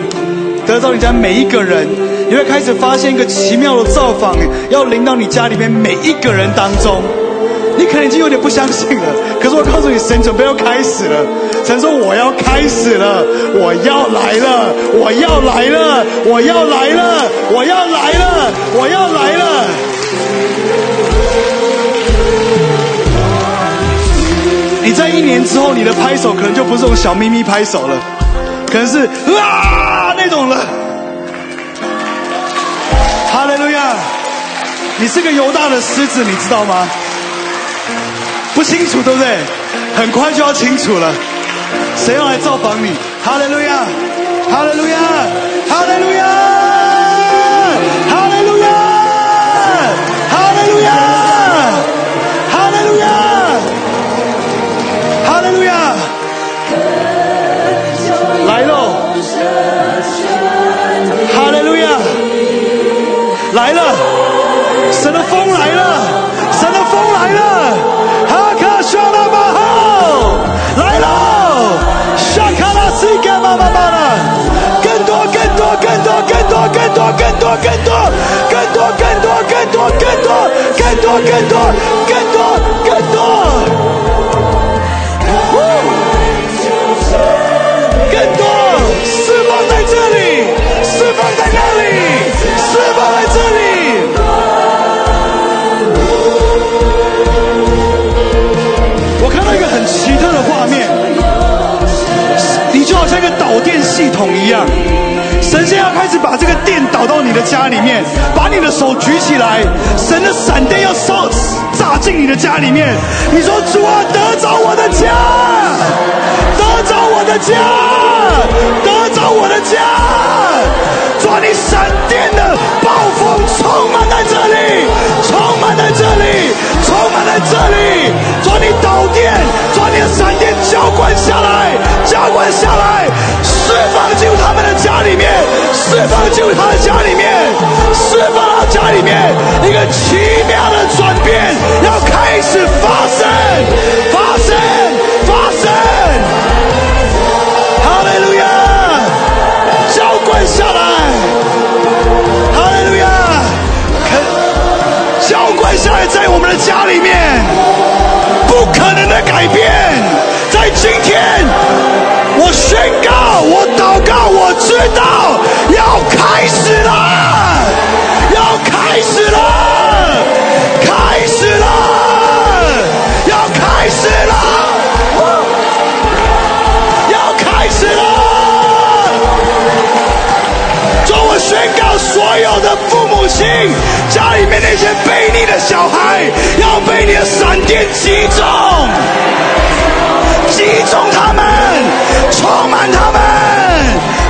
得着你家每一个人，你会开始发现一个奇妙的造访，要临到你家里面每一个人当中。你可能已经有点不相信了，可是我告诉你，神准备要开始了。神说：“我要开始了，我要来了，我要来了，我要来了，我要来了，我要来了。”年之后，你的拍手可能就不是这种小咪咪拍手了，可能是啊那种了。哈利路亚！你是个犹大的狮子，你知道吗？不清楚，对不对？很快就要清楚了。谁要来造访你？哈利路亚！哈利路亚！哈利路亚！神的风来了！神的风来了！哈卡夏拉巴吼！来了，夏卡拉西嘎巴巴巴了！更多更多更多更多更多更多更多更多更多更多更多家里面，把你的手举起来，神的闪电要烧炸进你的家里面。你说主啊，得着我的家，得着我的家，得着我的家，抓，你闪电的暴风充满在这里，充满在这里，充满在这里，抓，你导，电浇灌下来，浇灌下来，释放进他们的家里面，释放进他的家里面，释放到家里面，一个奇妙的转变要开始发生，发生，发生，哈利路亚，浇灌下来，哈利路亚，恳浇灌下来在我们的家里面，不可能的改变，今天，我宣告，我祷告，我知道要开始了，要开始了，开始了，要开始了，要开始了。主，我宣告，所有的父母亲家里面那些悖逆的小孩，要被你的闪电击中，击中他们，充满他们，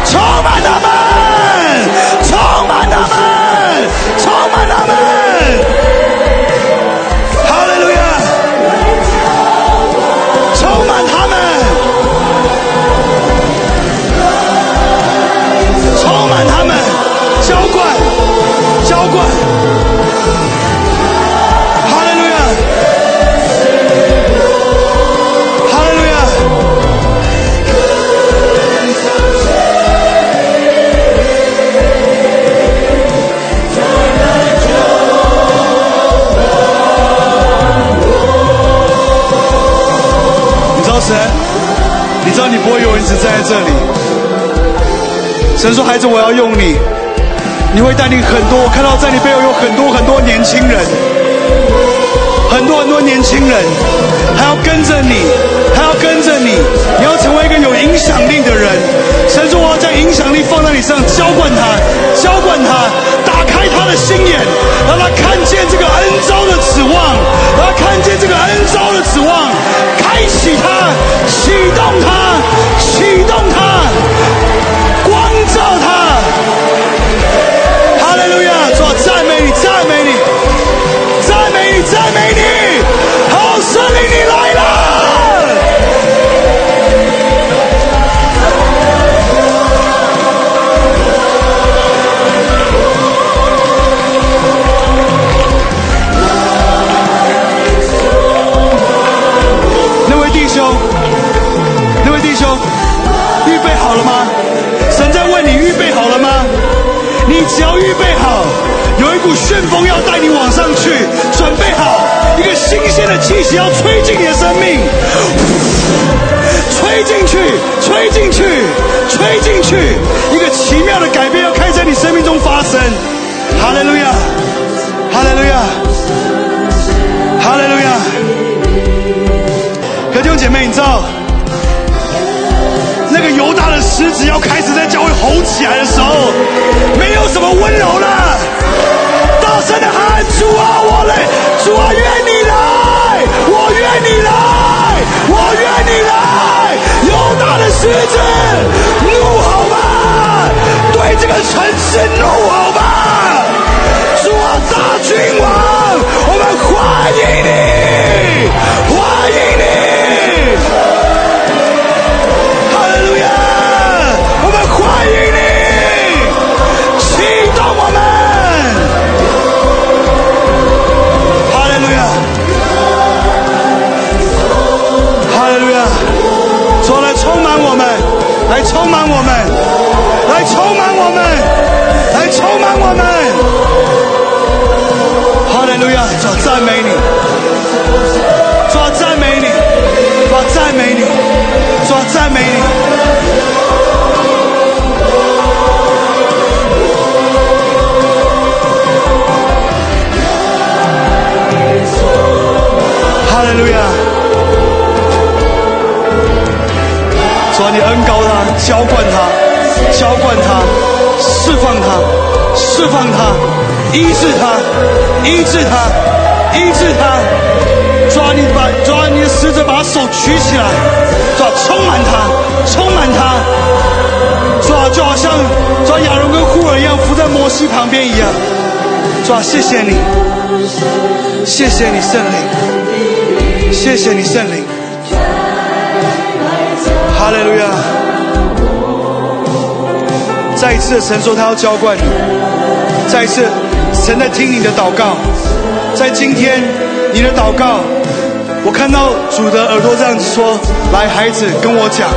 充满他们，你不会永远只站在这里。神说：“孩子，我要用你，你会带领很多。我看到在你背后有很多很多年轻人，很多很多年轻人，还要跟着你，还要跟着你。你要成为一个有影响力的人。神说：我要将影响力放在你身上，浇灌他，浇灌他，打开他的心眼，让他看见这个恩招的指望，让他看见这个恩招的指望，开启他，启动他，启动他。”浇灌他，浇灌他，释放他，释放他，医治他，医治他，医治他。抓，你把抓，你的使者把手举起来，抓，充满他，充满他。抓，就好像抓亚伦跟户尔一样伏在摩西旁边一样。抓，谢谢你，谢谢你圣灵，谢谢你圣灵。次的神说他要浇灌你，再一次神在听你的祷告，在今天你的祷告，我看到主的耳朵这样子说：“来，孩子，跟我讲，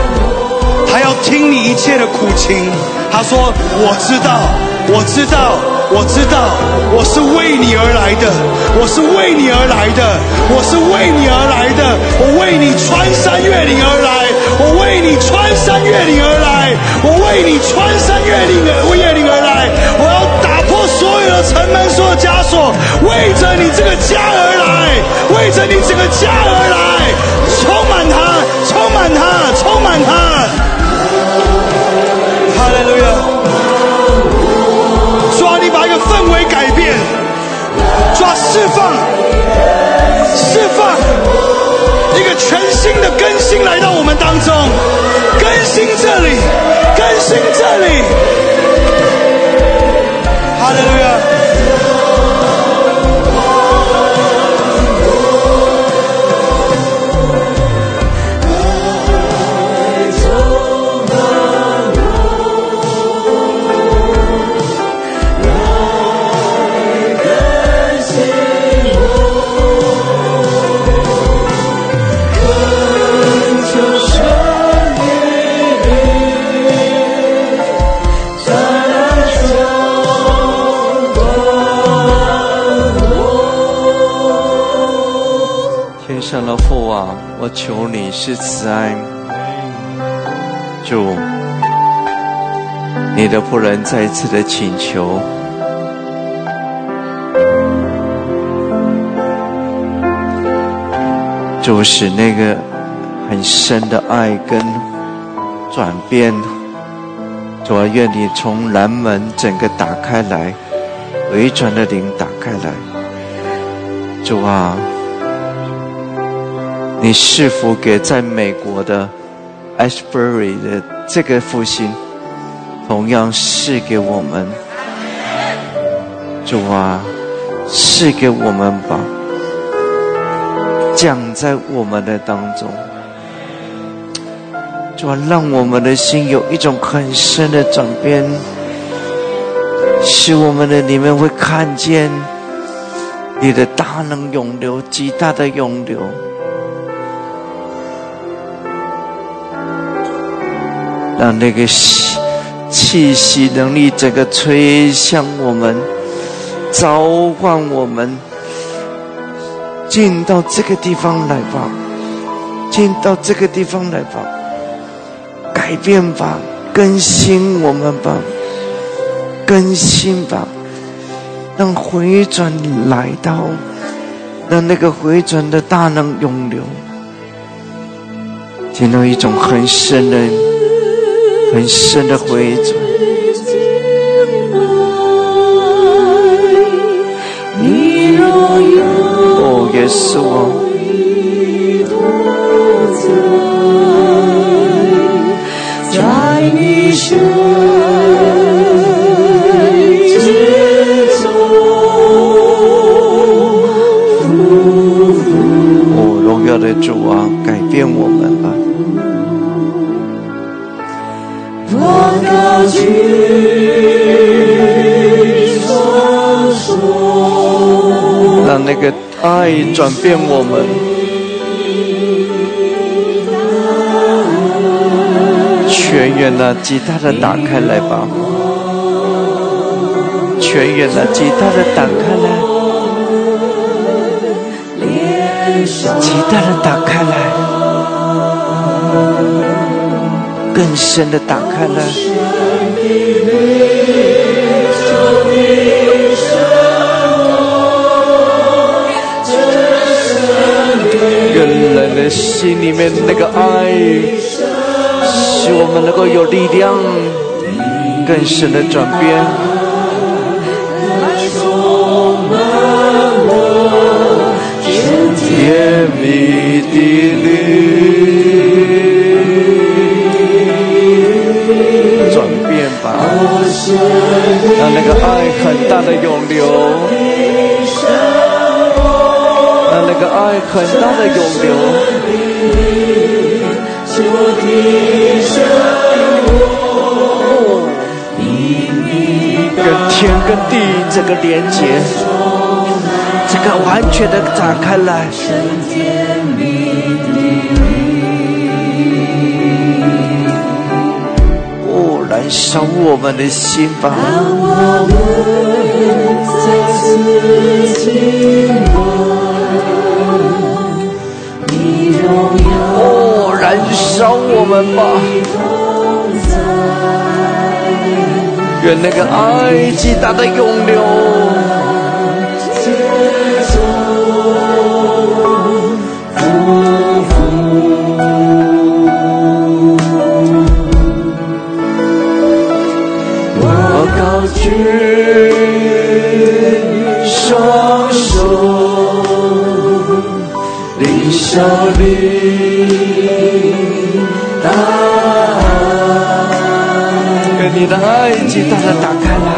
他要听你一切的苦情。”他说：“我知道，我知道，我知道，我是为你而来的，我是为你而来的，我是为你而来的，我为你穿山越岭而来，我为你穿山越岭而来，我为你穿山越岭而越岭而来，我要打破所有的城门，所有枷锁，为着你这个家而来，为着你这个家而来，充满它，充满它，充满它。哈利路亚！抓，你把一个氛围改变，抓，释放，全新的更新来到我们当中，更新这里，更新这里。人再次的请求，主使那个很深的爱跟转变，主啊，愿你从南门整个打开来，回转的灵打开来，主啊。你是否给在美国的 Ashbury 的这个复兴，同样是给我们，主啊，是给我们吧，降在我们的当中，主啊，让我们的心有一种很深的转变，使我们的里面会看见你的大能涌流，极大的涌流。让那个心气息能力整个吹向我们，召唤我们进到这个地方来吧，进到这个地方来吧，改变吧，更新我们吧，更新吧，让回转来到，让那个回转的大能涌流。听到一种很深的、很深的回转。哦，耶稣啊！在你身之中，哦，荣耀的主啊，改变我们让那个爱转变我们。全员的吉他的打开来吧，全员的吉他的打开来，吉他的打开来，更深的打开来。人人的心里面那个爱。使我们能够有力量，更深的转变。连接，这个完全的展开来。哦，燃烧我们的心吧。哦燃烧我们吧！愿那个爱极大的涌流，你的爱极大的打开来，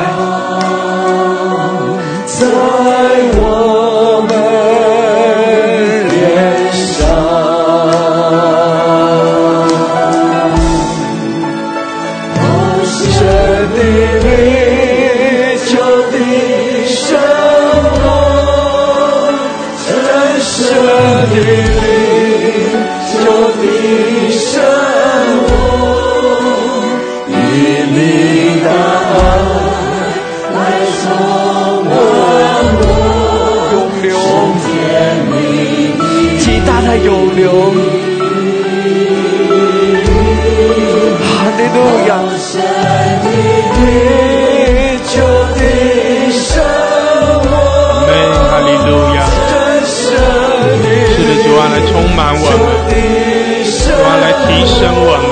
提升我们，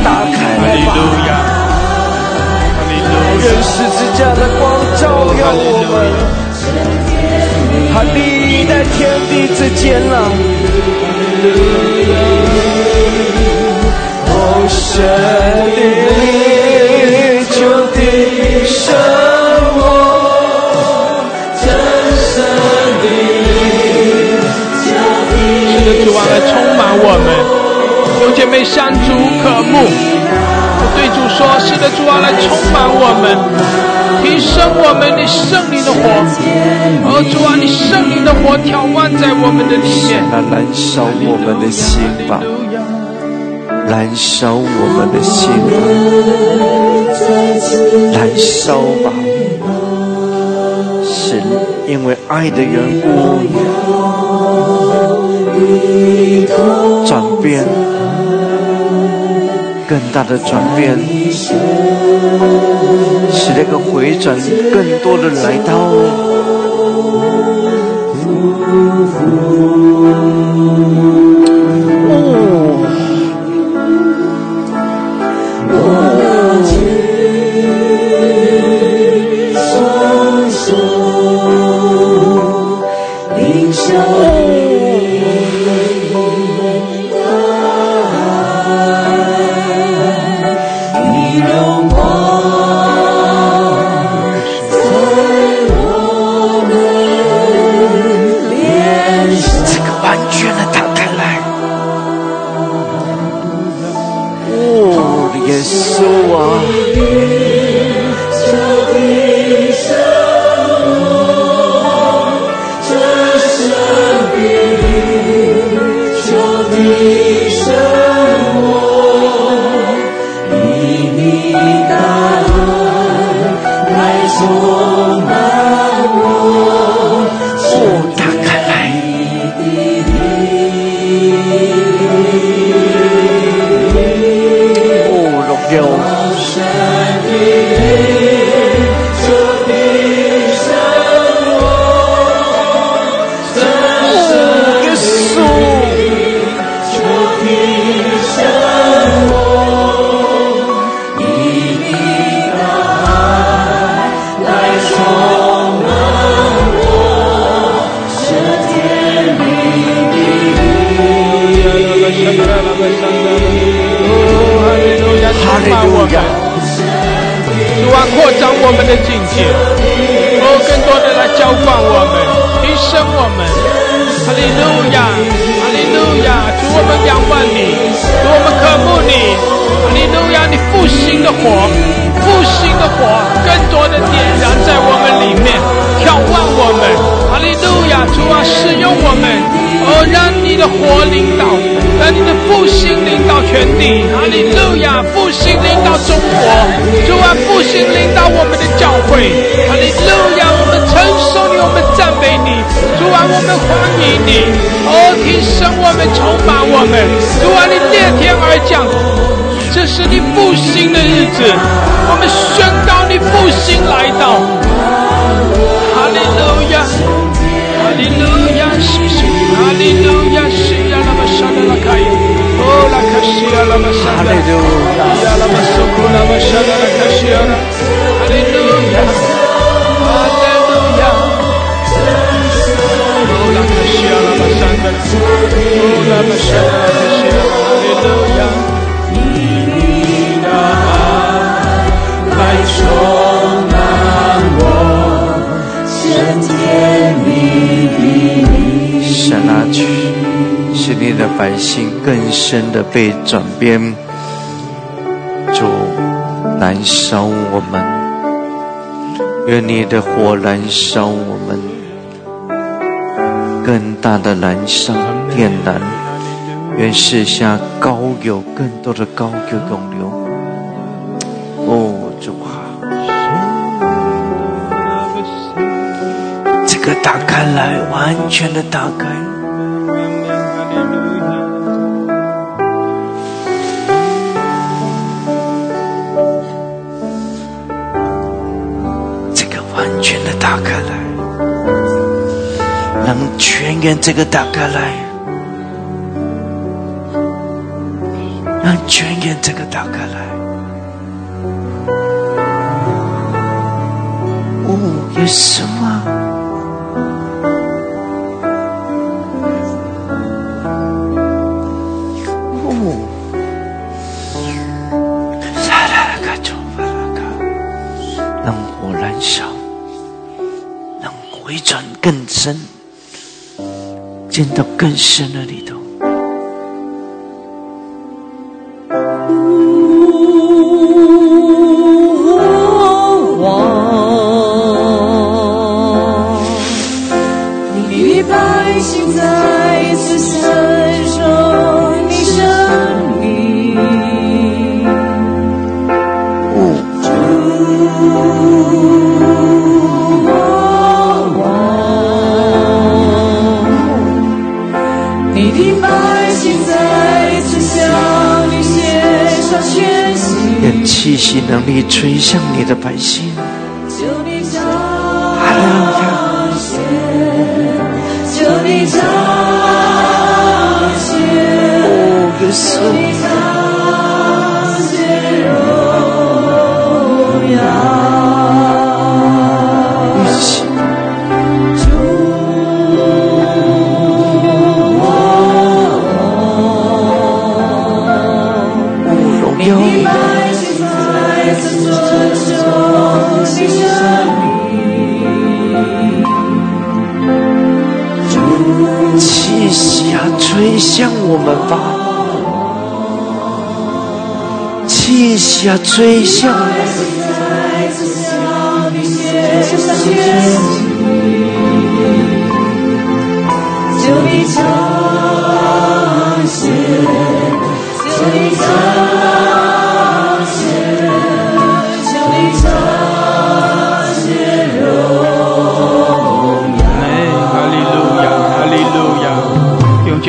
哈利路亚！哈利路亚！愿十字架的光照耀我们。他立在天地之间了，哦，神的救的生活，真神的是的，主啊，来充满我们，有姐妹相主可慕。我对主说：“是的，主啊，来充满我们，提升我们的圣灵的火。哦，主啊，你圣灵的火眺望在我们的里面，来燃烧我们的心吧，燃烧我们的心吧，燃烧吧，是因为爱的缘故，转变。”更大的转变，使那个回转更多的来到。被转变，就燃烧我们。愿你的火燃烧我们，更大的燃烧，点燃。愿世下高有更多的高，就永留。哦，主啊，这个打开来，完全的打开。让全圆这个打开来，让全圆这个打开来。哦，耶稣啊！燃烧，让回转更深。进到更深的里头。你吹向你的百姓。求你彰显，求你彰显。哦，耶稣。我们发，气下吹向，吹向，吹向，吹向。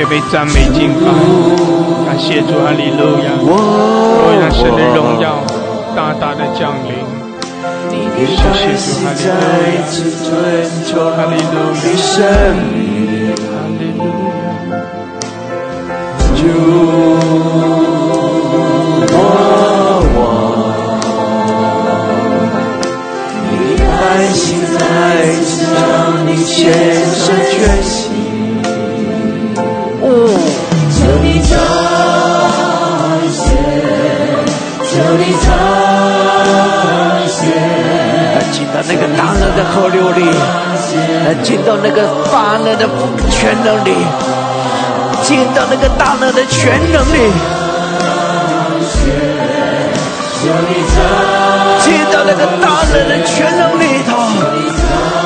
被赞美敬拜，感谢主阿利路亚，神的荣耀大大的降临。你的爱洗在自，主我，你的爱心在自你的全身的河流里来进到那个大人的全能里进到那个大人的全能里。进到那个大人的全能里头。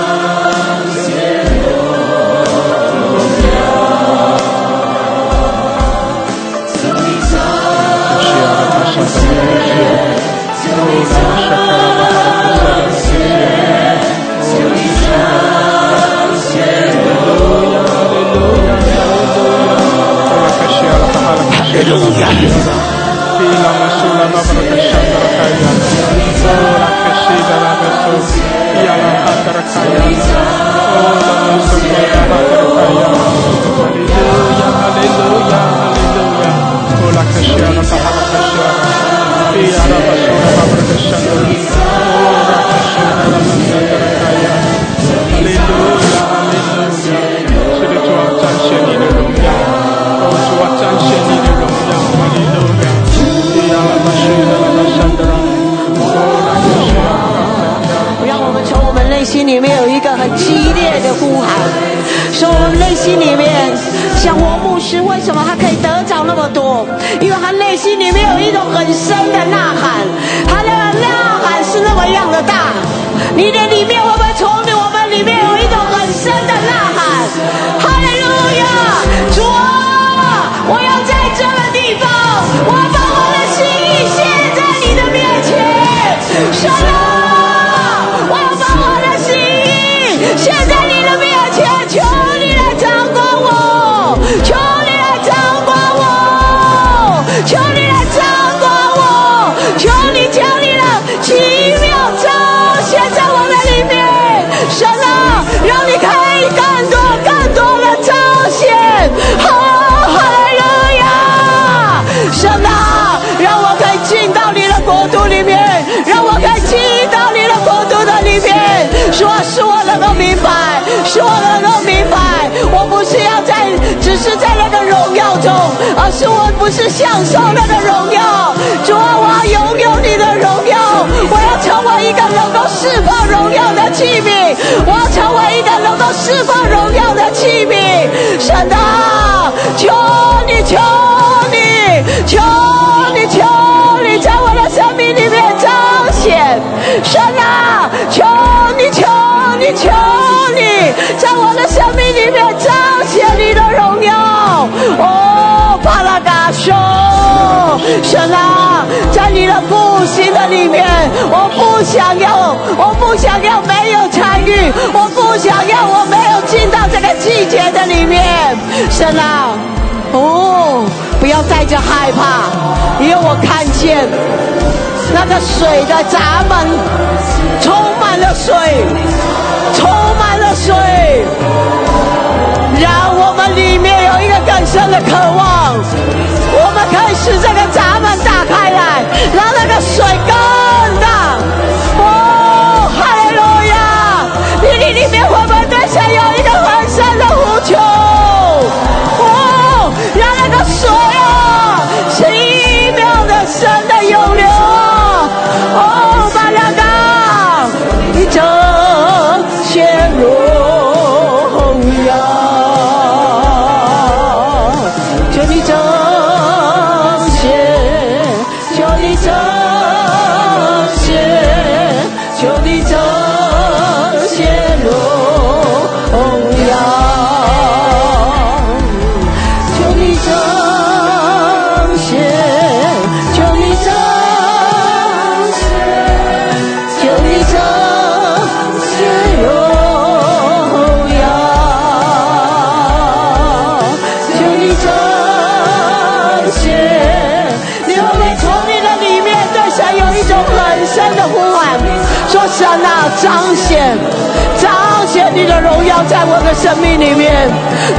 生命里面，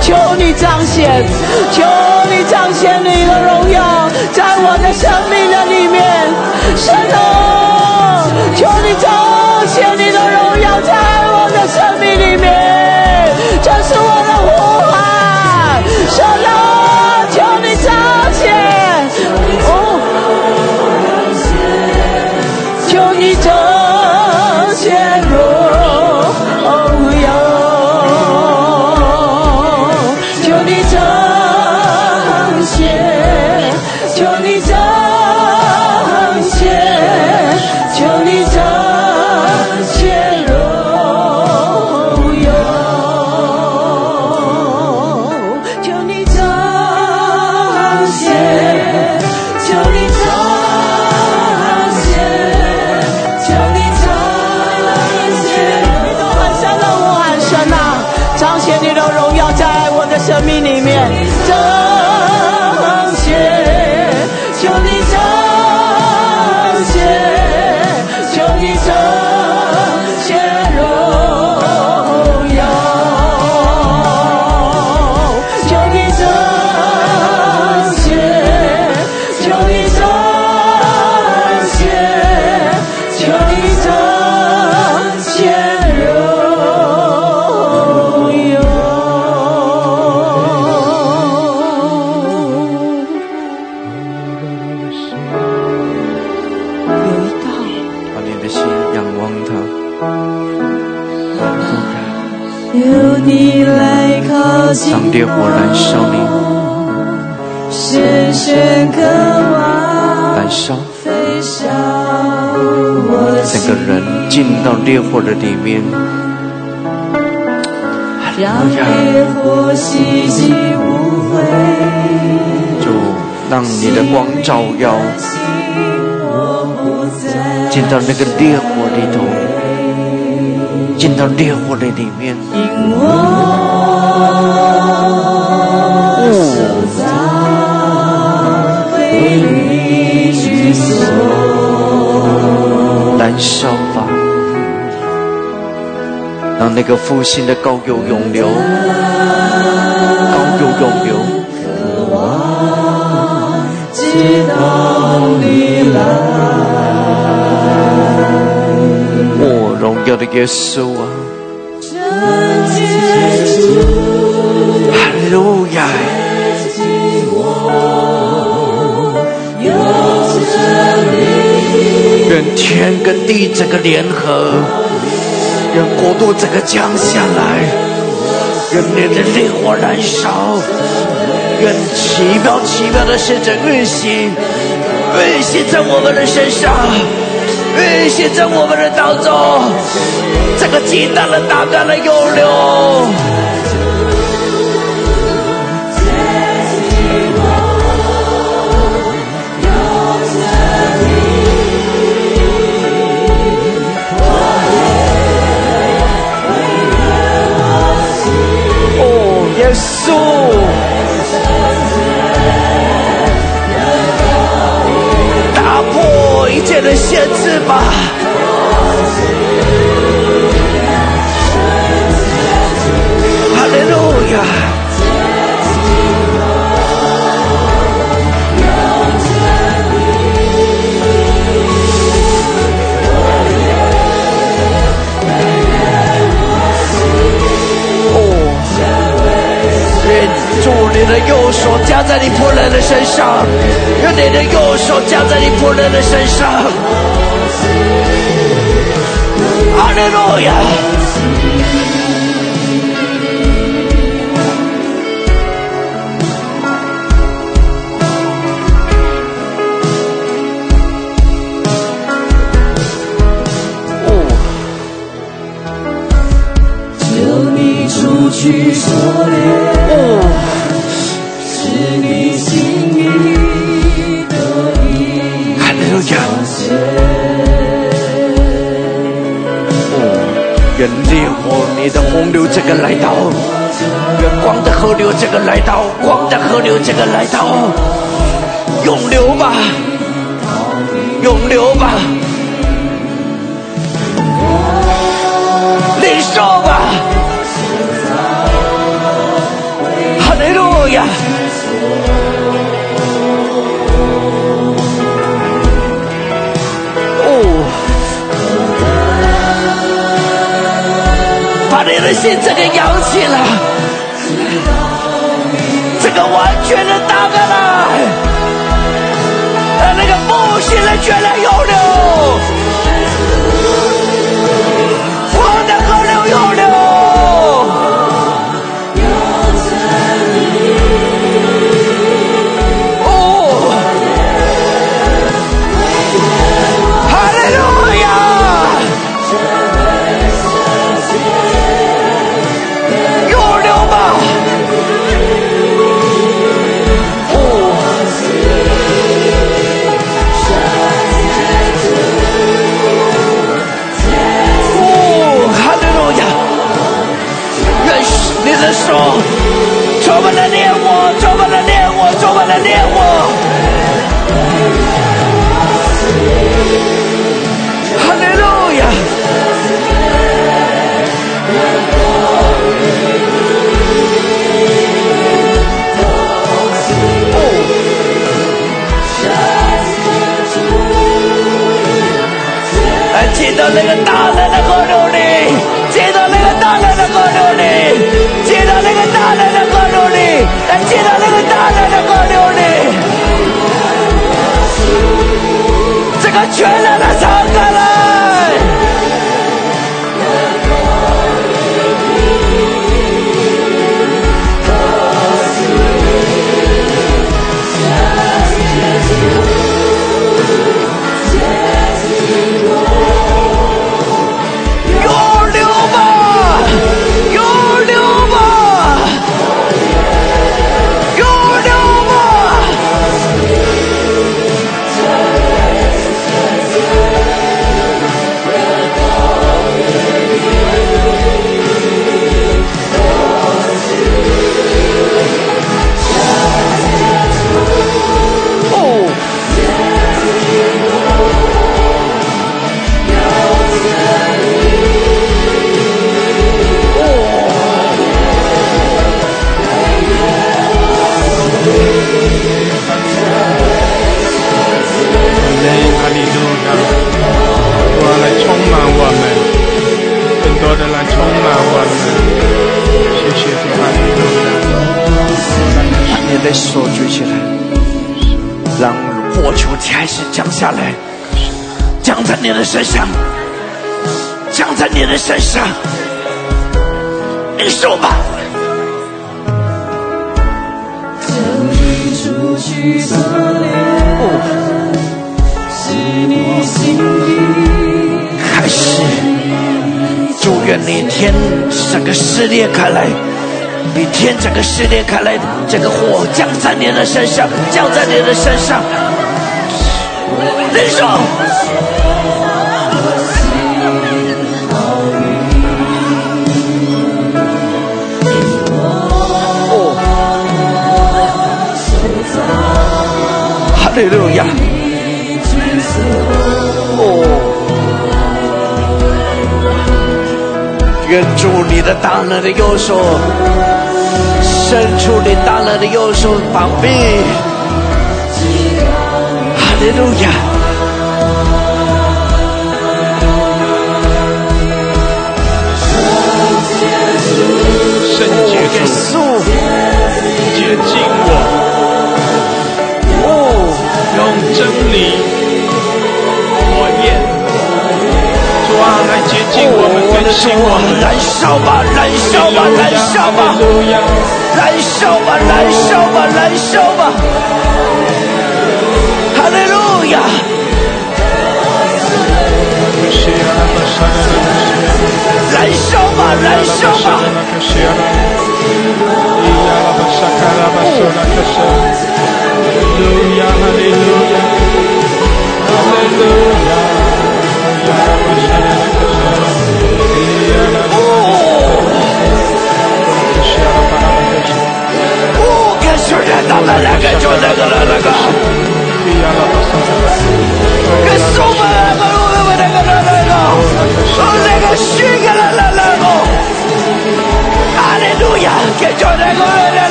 求你彰显，求你彰显你的荣耀在我的生命的里面，神啊，求你彰烈火燃烧你，深深渴望燃烧，飞上我整个人进到烈火的里面。让烈火洗净污秽，主，让你的光照耀，进到那个烈火里头，进到烈火的里面。燃烧吧，让那个复兴的高油涌流，高油涌流。直到你来，我，荣耀的耶稣啊，地整个联合，愿国度整个降下来，愿你的烈火燃烧，愿奇妙奇妙的事情运行，运行在我们的身上，运行在我们的当中，这个极大的打断了涌流。稣，打破一切的限制吧！你的右手加在你仆人的身上，用你的右手加在你仆人的身上。阿利路亚！去锁链，烈火，你的洪流这个来到，月光的河流这个来到，光的河流这个来到，永流吧，永流吧！信这个阳气了，这个完全的打哥了，那个不行了，全然有了。的猎物这个全然的的手举起来，让火球开始降下来，降在你的身上，降在你的身上，你说吧。出去做脸，是你心意。开始，祝愿你天整个撕裂开来，你天整个撕裂开来，这个火降在你的身上，降在你的身上，领受。哈利路亚！愿主你的大能的右手伸出你大能的右手膀臂，哈利路亚！圣洁主，洁净我，哦，用真理来接近我们，更新我们，燃烧吧，燃烧吧，燃烧吧，燃烧吧，燃烧吧，燃烧吧，哈利路亚！燃烧吧，燃烧吧！哦，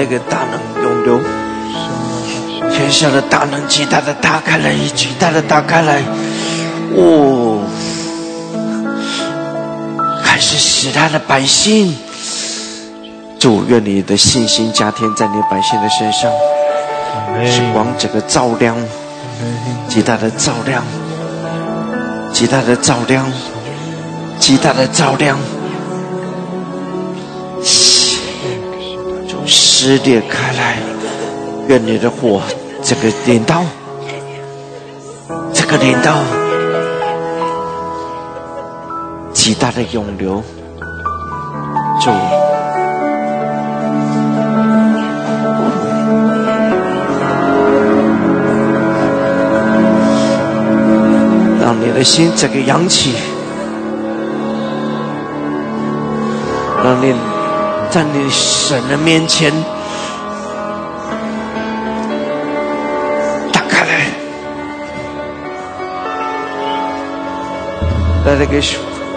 那个大能涌流，天下的大能极大的打开来，极大的打开来，哦，开始使他的百姓，主愿你的信心加添在你百姓的身上，是光整个照亮，极大的照亮，极大的照亮，极大的照亮。撕裂开来，愿你的火这个镰刀，这个镰刀极大的涌流，主。让你的心这个扬起，让你在你神的面前打开来，带来给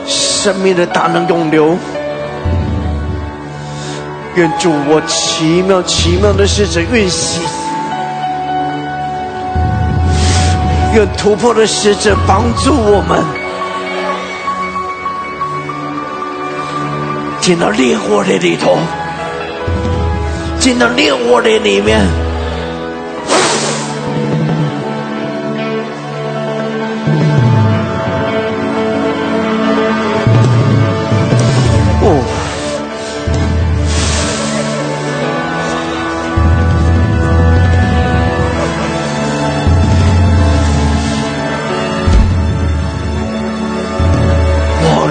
生命的大能永留。愿主我奇妙奇妙的使者运行。愿突破的使者帮助我们。进到烈火的里头，进到烈火的里面。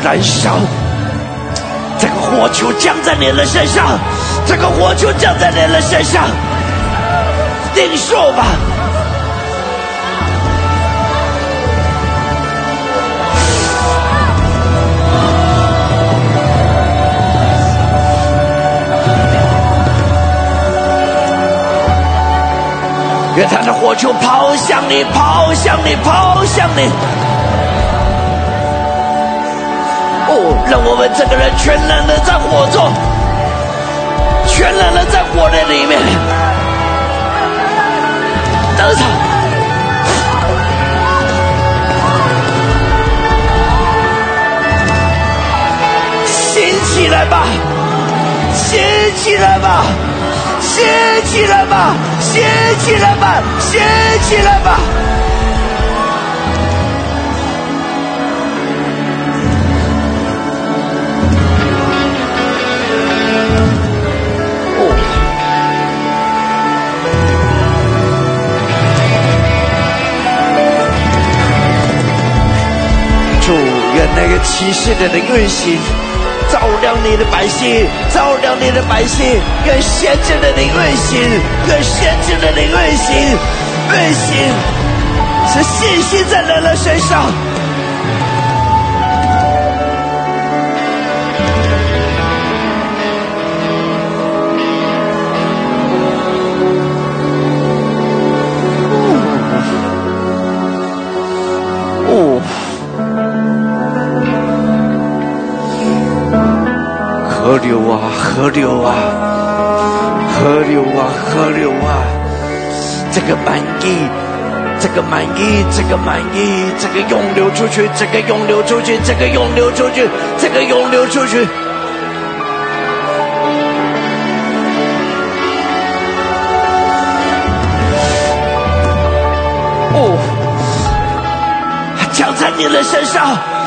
燃烧！火球降在你的身上，这个火球降在你的身上，领受吧！愿他的火球抛向你，抛向你，抛向你！让我们整个人全然的在火中，全然的在火的里面登场，醒起来吧，醒起来吧，醒起来吧，醒起来吧，醒起来吧。世界的运行，照亮你的百姓，照亮你的百姓，愿先知的灵运行，愿先知的灵运行，运行是信心在人的身上。流啊，河流啊，河流啊，河流啊！这个满意，这个满意，这个满意，这个涌流出去，这个涌流出去，这个涌流出去，这个涌流出去。哦，降在你的身上。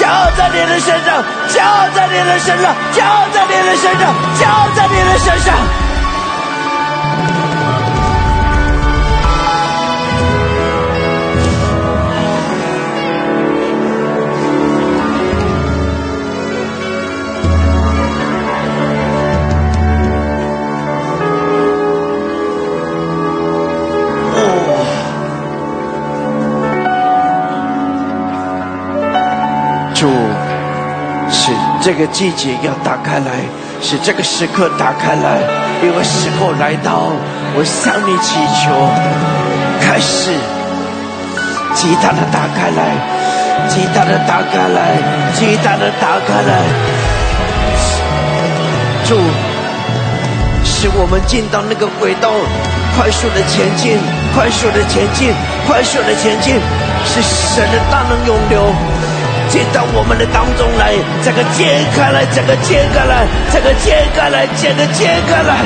骄傲在你的身上，骄傲在你的身上，骄傲在你的身上，骄傲在你的身上。这个季节要打开来，使这个时刻打开来，因为时候来到，我向你祈求，开始，极大的打开来，极大的打开来，极大的打开来，主，使我们进到那个轨道，快速的前进，快速的前进，快速的前进，是神的大能永留。进到我们的当中来，这个揭开来，这个揭开来，这个揭开来，这个揭开来。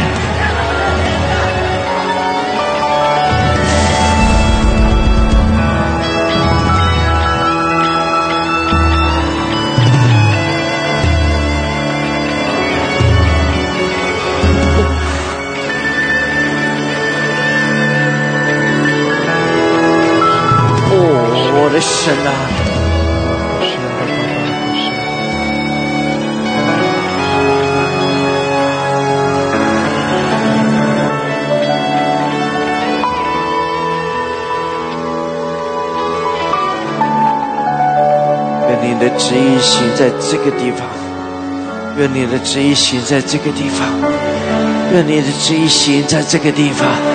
哦，我的神啊！你的旨意行在这个地方，愿你的旨意行在这个地方，愿你的旨意行在这个地方。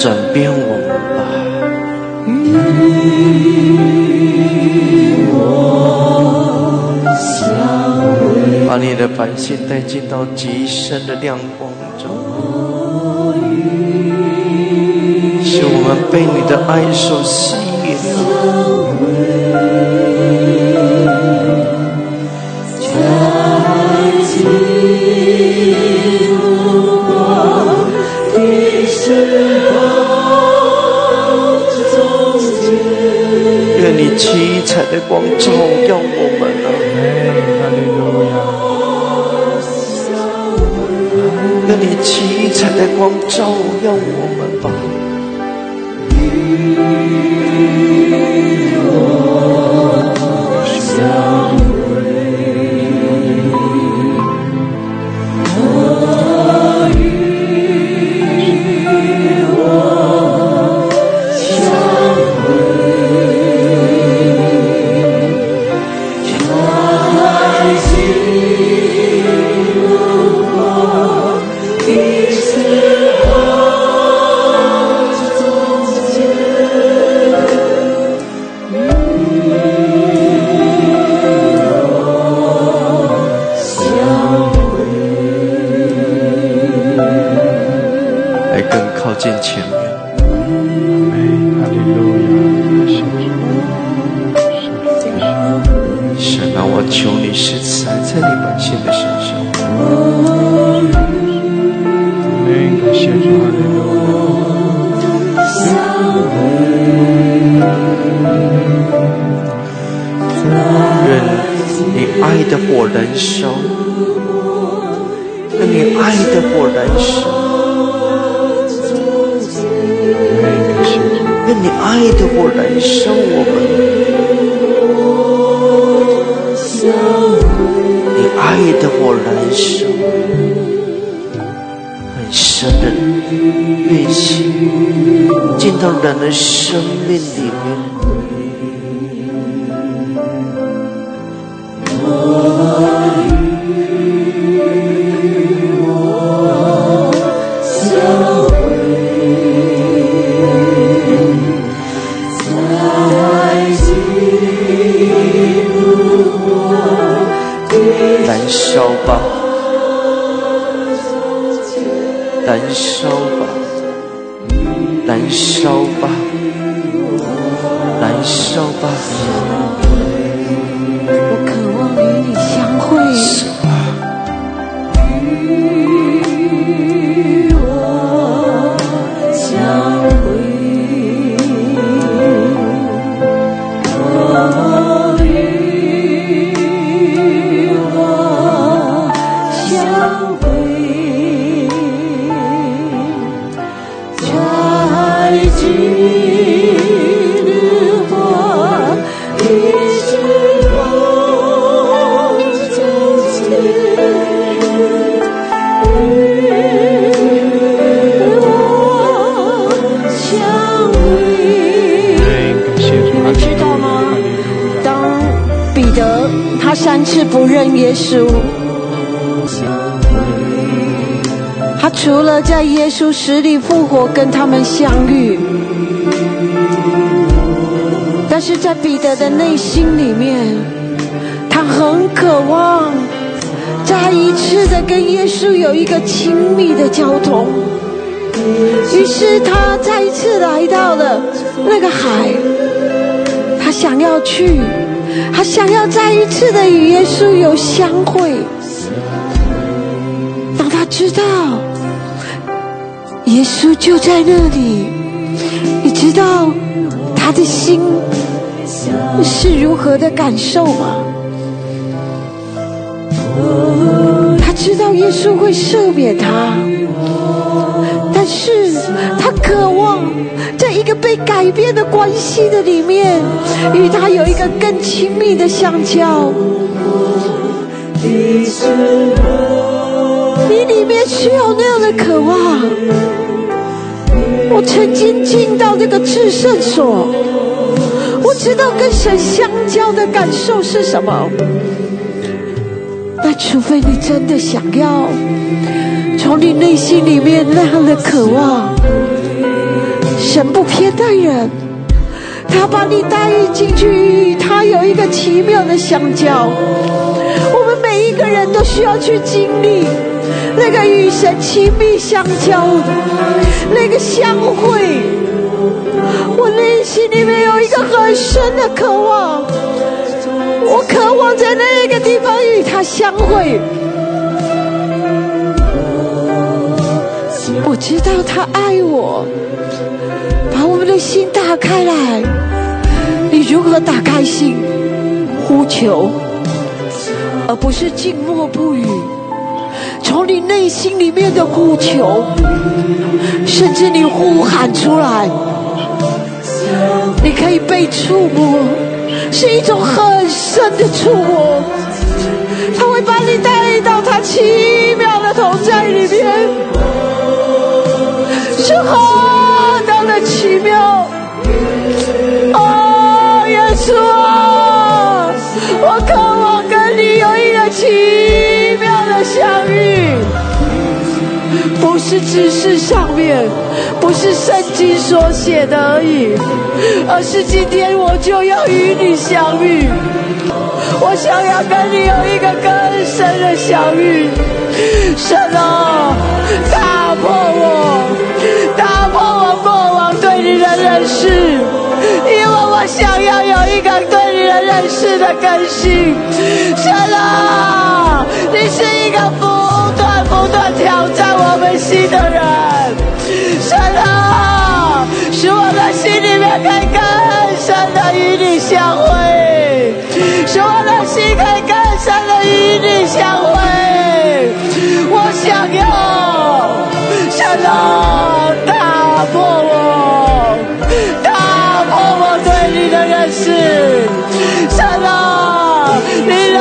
转变我们吧。把你的繁星带进到极深的亮光中。是我们被你的爱所吸引。七彩的光照耀我们啊！那七彩的光照耀。在耶稣死里复活跟他们相遇，但是在彼得的内心里面，他很渴望再一次的跟耶稣有一个亲密的交通。于是他再一次来到了那个海，他想要去，他想要再一次的与耶稣有相会。当他知道耶稣就在那里，你知道他的心是如何的感受吗？他知道耶稣会赦免他。但是他渴望在一个被改变的关系的里面，与他有一个更亲密的相交。你你里面需要那样的渴望。我曾经进到这个至圣所，我知道跟神相交的感受是什么。但除非你真的想要。从你内心里面那样的渴望，神不偏待人，他把你带进去，他有一个奇妙的相交。我们每一个人都需要去经历那个与神亲密相交的那个相会。我内心里面有一个很深的渴望，我渴望在那个地方与他相会。我知道他爱我，把我们的心打开来。你如何打开心？呼求，而不是静默不语。从你内心里面的呼求，甚至你呼喊出来，你可以被触摸，是一种很深的触摸。他会把你带到他奇妙的同在里面。是何等的奇妙！哦，耶稣不是知识上面，不是圣经所写的而已，而是今天我就要与你相遇。我想要跟你有一个更深的相遇，神啊，打破我，打破我过往对你的认识，因为我想要有一个对你的认识的更新。神啊，你是一个不不断挑战我们心的人，神啊，使我的心里面可以更深的与你相会。使我的心可以更深的与你相会。我想要，神啊，打破我，打破我对你的认识。神啊，你乐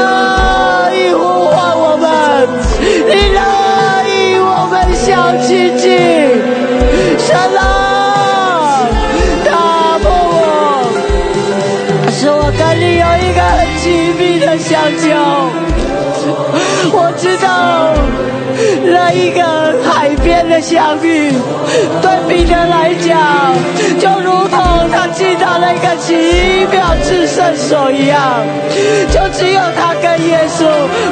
密的相交。我知道，那一个海边的相遇，对彼得来讲，就如同他进到那个奇妙至圣所一样，就只有他跟耶稣，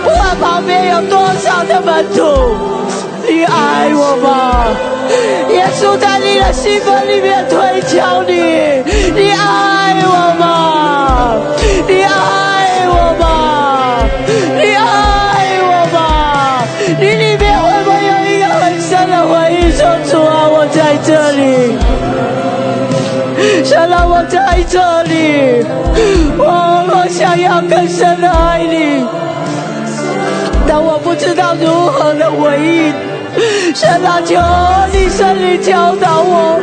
不管旁边有多少的门徒。你爱我吗？耶稣在你的心门里面推敲你，你爱我吗？你爱我在这里，我我想要更深的爱你，但我不知道如何的回应。神啊，求你圣灵教导我，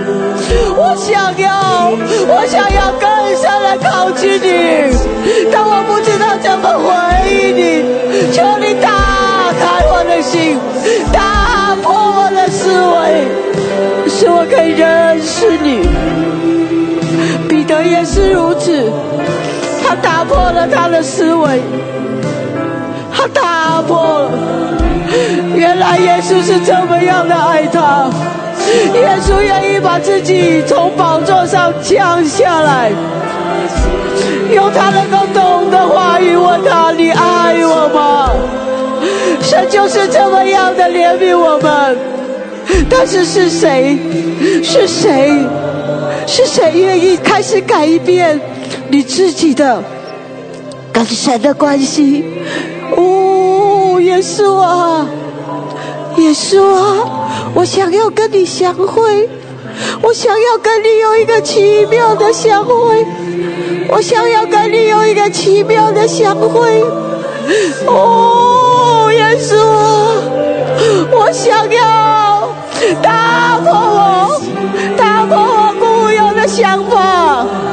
我想要，我想要更深的靠近你，但我不知道怎么回应你。求你打开我的心，打破我的思维，使我可以认识你。也是如此，他打破了他的思维，他打破了。原来耶稣是这么样的爱他，耶稣愿意把自己从宝座上降下来，用他能够懂的话语问他：“你爱我吗？”神就是这么样的怜悯我们。但是是谁？是谁？是谁愿意开始改变你自己的跟神的关系？哦，耶稣啊！耶稣啊，我想要跟你相会，我想要跟你有一个奇妙的相会，我想要跟你有一个奇妙的相会。哦，耶稣啊，我想要打破我，相逢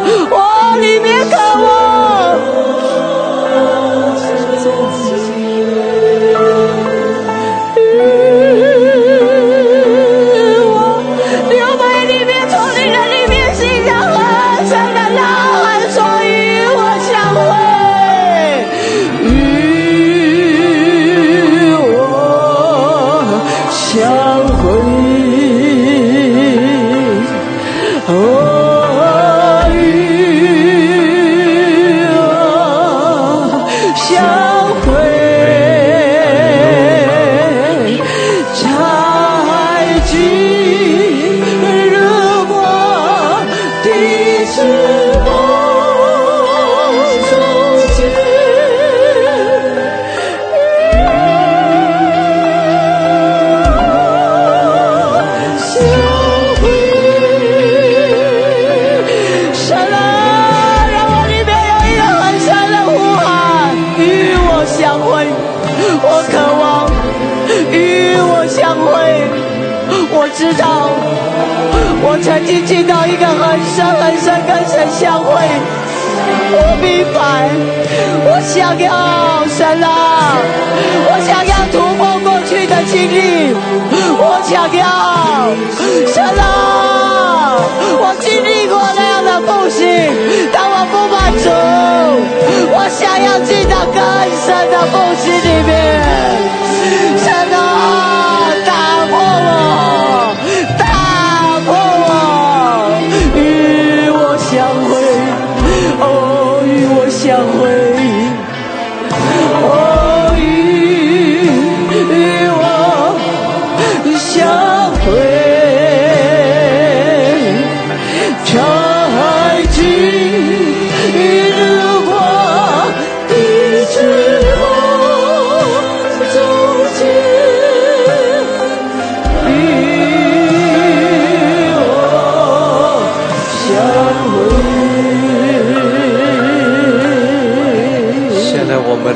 相会，我明白，我想要神啊，我想要突破过去的经历，我想要神啊，我经历过那样的不行，但我不满足，我想要进到更深的不行里面。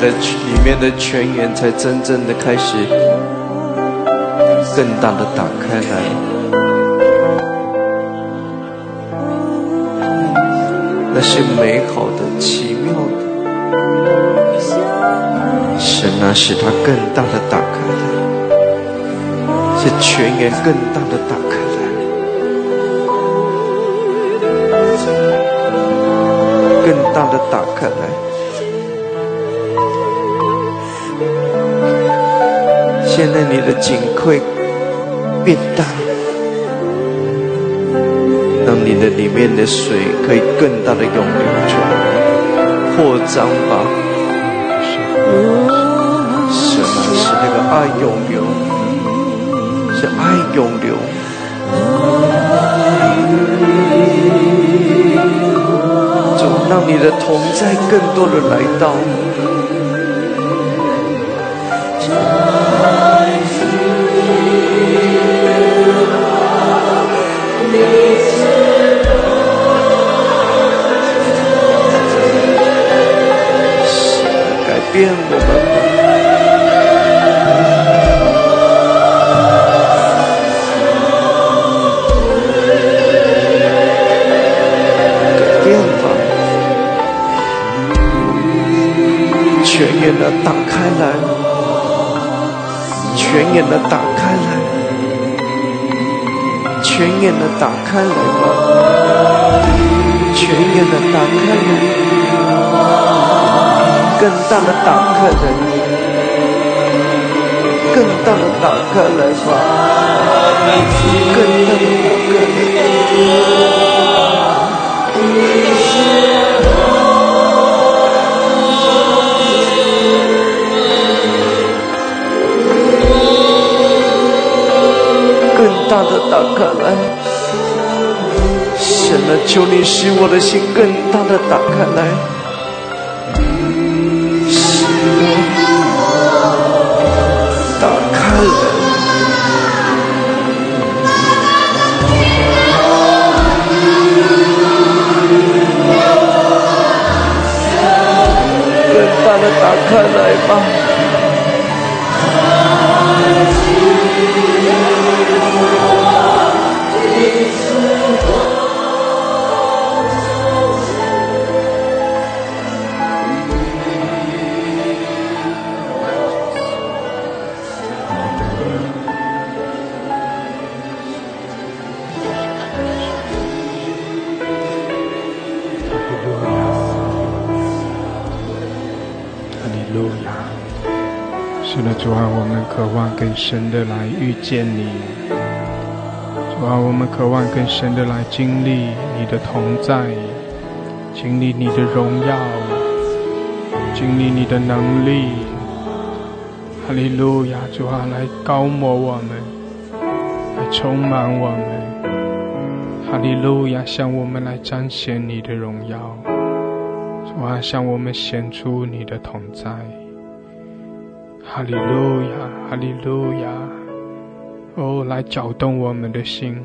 里面的泉源才真正的开始更大的打开来。那些美好的、奇妙的，神啊，使它更大的打开来，是泉源更大的打开来，更大的打开来。现在你的井会变大，让你的里面的水可以更大的涌流出来，扩张吧。是啊，是那个爱涌流，是爱涌流。主，让你的同在更多的来到。变我们吧，全眼的打开来，全眼的打开来，全眼的打开来吧，全眼的打开来。更大的打开来，更大的打开来吧，更大的打开更大的打开来，神啊，求你使我的心更大的打开来。打开来吧。主啊，我们渴望更深的来遇见你，主啊，我们渴望更深的来经历你的同在，经历你的荣耀，经历你的能力。哈利路亚，主啊，来高摩我们，来充满我们。哈利路亚，向我们来彰显你的荣耀，主啊，向我们显出你的同在。哈利路亚，哈利路亚！哦，来搅动我们的心，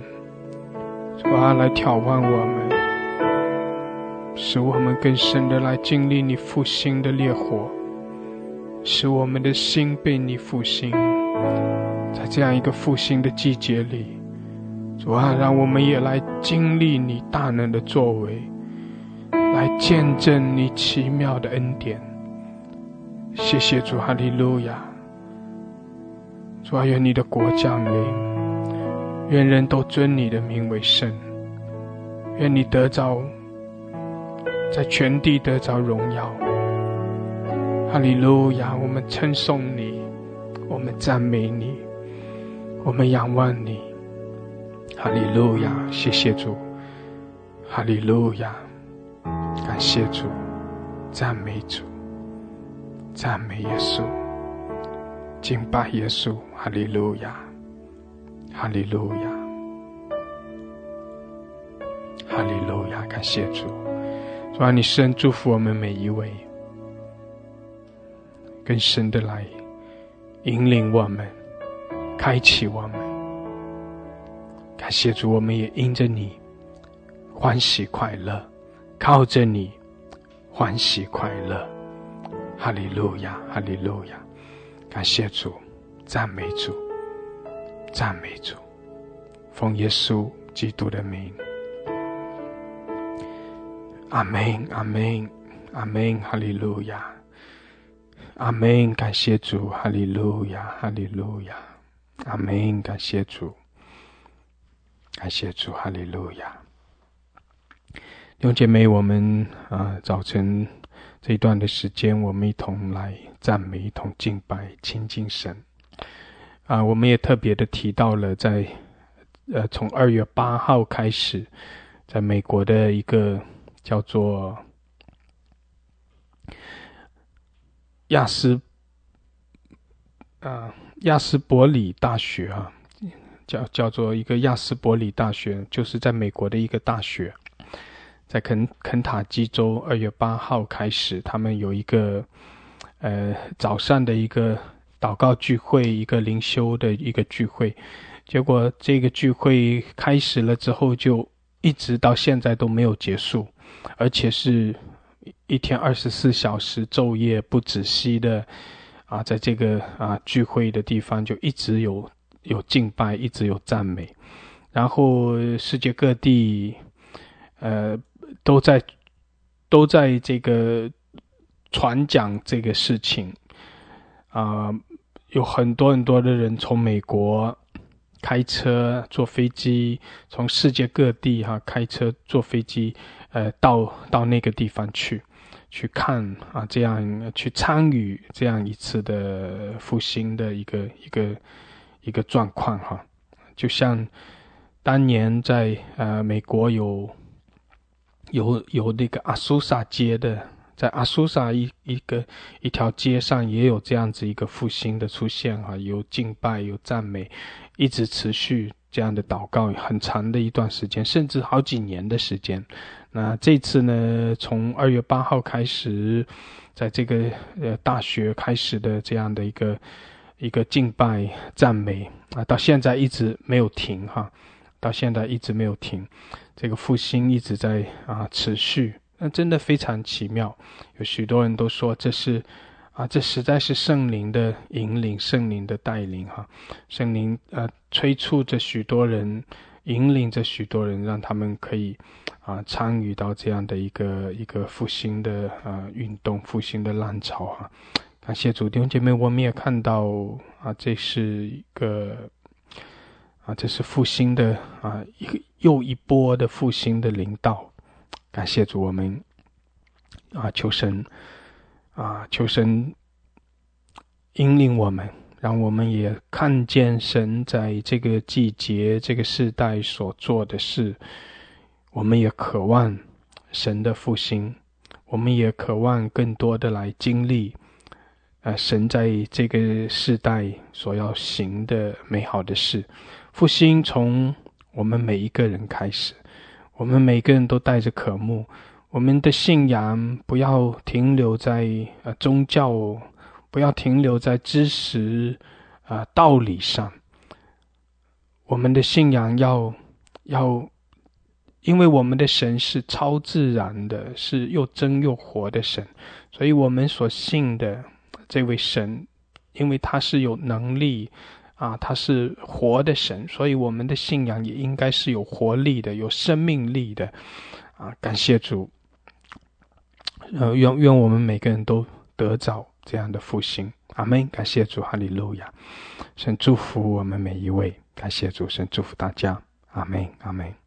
主啊，来挑战我们，使我们更深的来经历你复兴的烈火，使我们的心被你复兴。在这样一个复兴的季节里，主啊，让我们也来经历你大能的作为，来见证你奇妙的恩典。谢谢主，哈利路亚！主啊，愿你的国降临，愿人都尊你的名为圣，愿你得着在全地得着荣耀。哈利路亚！我们称颂你，我们赞美你，我们仰望你。哈利路亚！谢谢主，哈利路亚！感谢主，赞美主。赞美耶稣，敬拜耶稣，哈利路亚，哈利路亚，哈利路亚！感谢主，主啊，你深祝福我们每一位，更深的来引领我们，开启我们。感谢主，我们也因着你。欢喜快乐，靠着你欢喜快乐。哈利路亚，哈利路亚！感谢主，赞美主，赞美主，奉耶稣基督的名，阿门，阿门，阿门，哈利路亚，阿门！感谢主，哈利路亚，哈利路亚，阿门！感谢主，感谢主，哈利路亚！弟兄姐妹，我们啊，早晨。这一段的时间，我们一同来赞美，一同敬拜，亲近神。啊，我们也特别的提到了，在呃，从二月八号开始，在美国的一个叫做亚斯啊亚斯伯里大学啊，叫叫做一个亚斯伯里大学，就是在美国的一个大学。在肯肯塔基州，二月八号开始，他们有一个呃早上的一个祷告聚会，一个灵修的一个聚会。结果这个聚会开始了之后，就一直到现在都没有结束，而且是一天二十四小时昼夜不止息的啊，在这个啊聚会的地方就一直有有敬拜，一直有赞美，然后世界各地呃。都在都在这个传讲这个事情啊，有很多很多的人从美国开车坐飞机，从世界各地哈开车坐飞机，呃，到到那个地方去去看啊，这样去参与这样一次的复兴的一个一个一个状况哈，就像当年在呃美国有。有有那个阿苏萨街的，在阿苏萨一一个一条街上也有这样子一个复兴的出现哈，有敬拜有赞美，一直持续这样的祷告很长的一段时间，甚至好几年的时间。那这次呢，从二月八号开始，在这个呃大学开始的这样的一个一个敬拜赞美啊，到现在一直没有停哈，到现在一直没有停。这个复兴一直在啊持续，那真的非常奇妙。有许多人都说这是啊，这实在是圣灵的引领，圣灵的带领哈。圣灵呃催促着许多人，引领着许多人，让他们可以啊参与到这样的一个一个复兴的啊运动，复兴的浪潮哈。感谢主弟兄姐妹，我们也看到啊，这是一个。这是复兴的啊，一个又一波的复兴的领导，感谢主，我们啊，求神啊，求神引领我们，让我们也看见神在这个季节、这个时代所做的事，我们也渴望神的复兴，我们也渴望更多的来经历，呃，神在这个时代所要行的美好的事。复兴从我们每一个人开始，我们每个人都带着渴慕，我们的信仰不要停留在呃宗教，不要停留在知识啊道理上，我们的信仰要要，因为我们的神是超自然的，是又真又活的神，所以我们所信的这位神，因为他是有能力。啊，他是活的神，所以我们的信仰也应该是有活力的、有生命力的。啊，感谢主，呃，愿愿我们每个人都得着这样的复兴。阿门。感谢主，哈利路亚。神祝福我们每一位。感谢主，神祝福大家。阿门，阿门。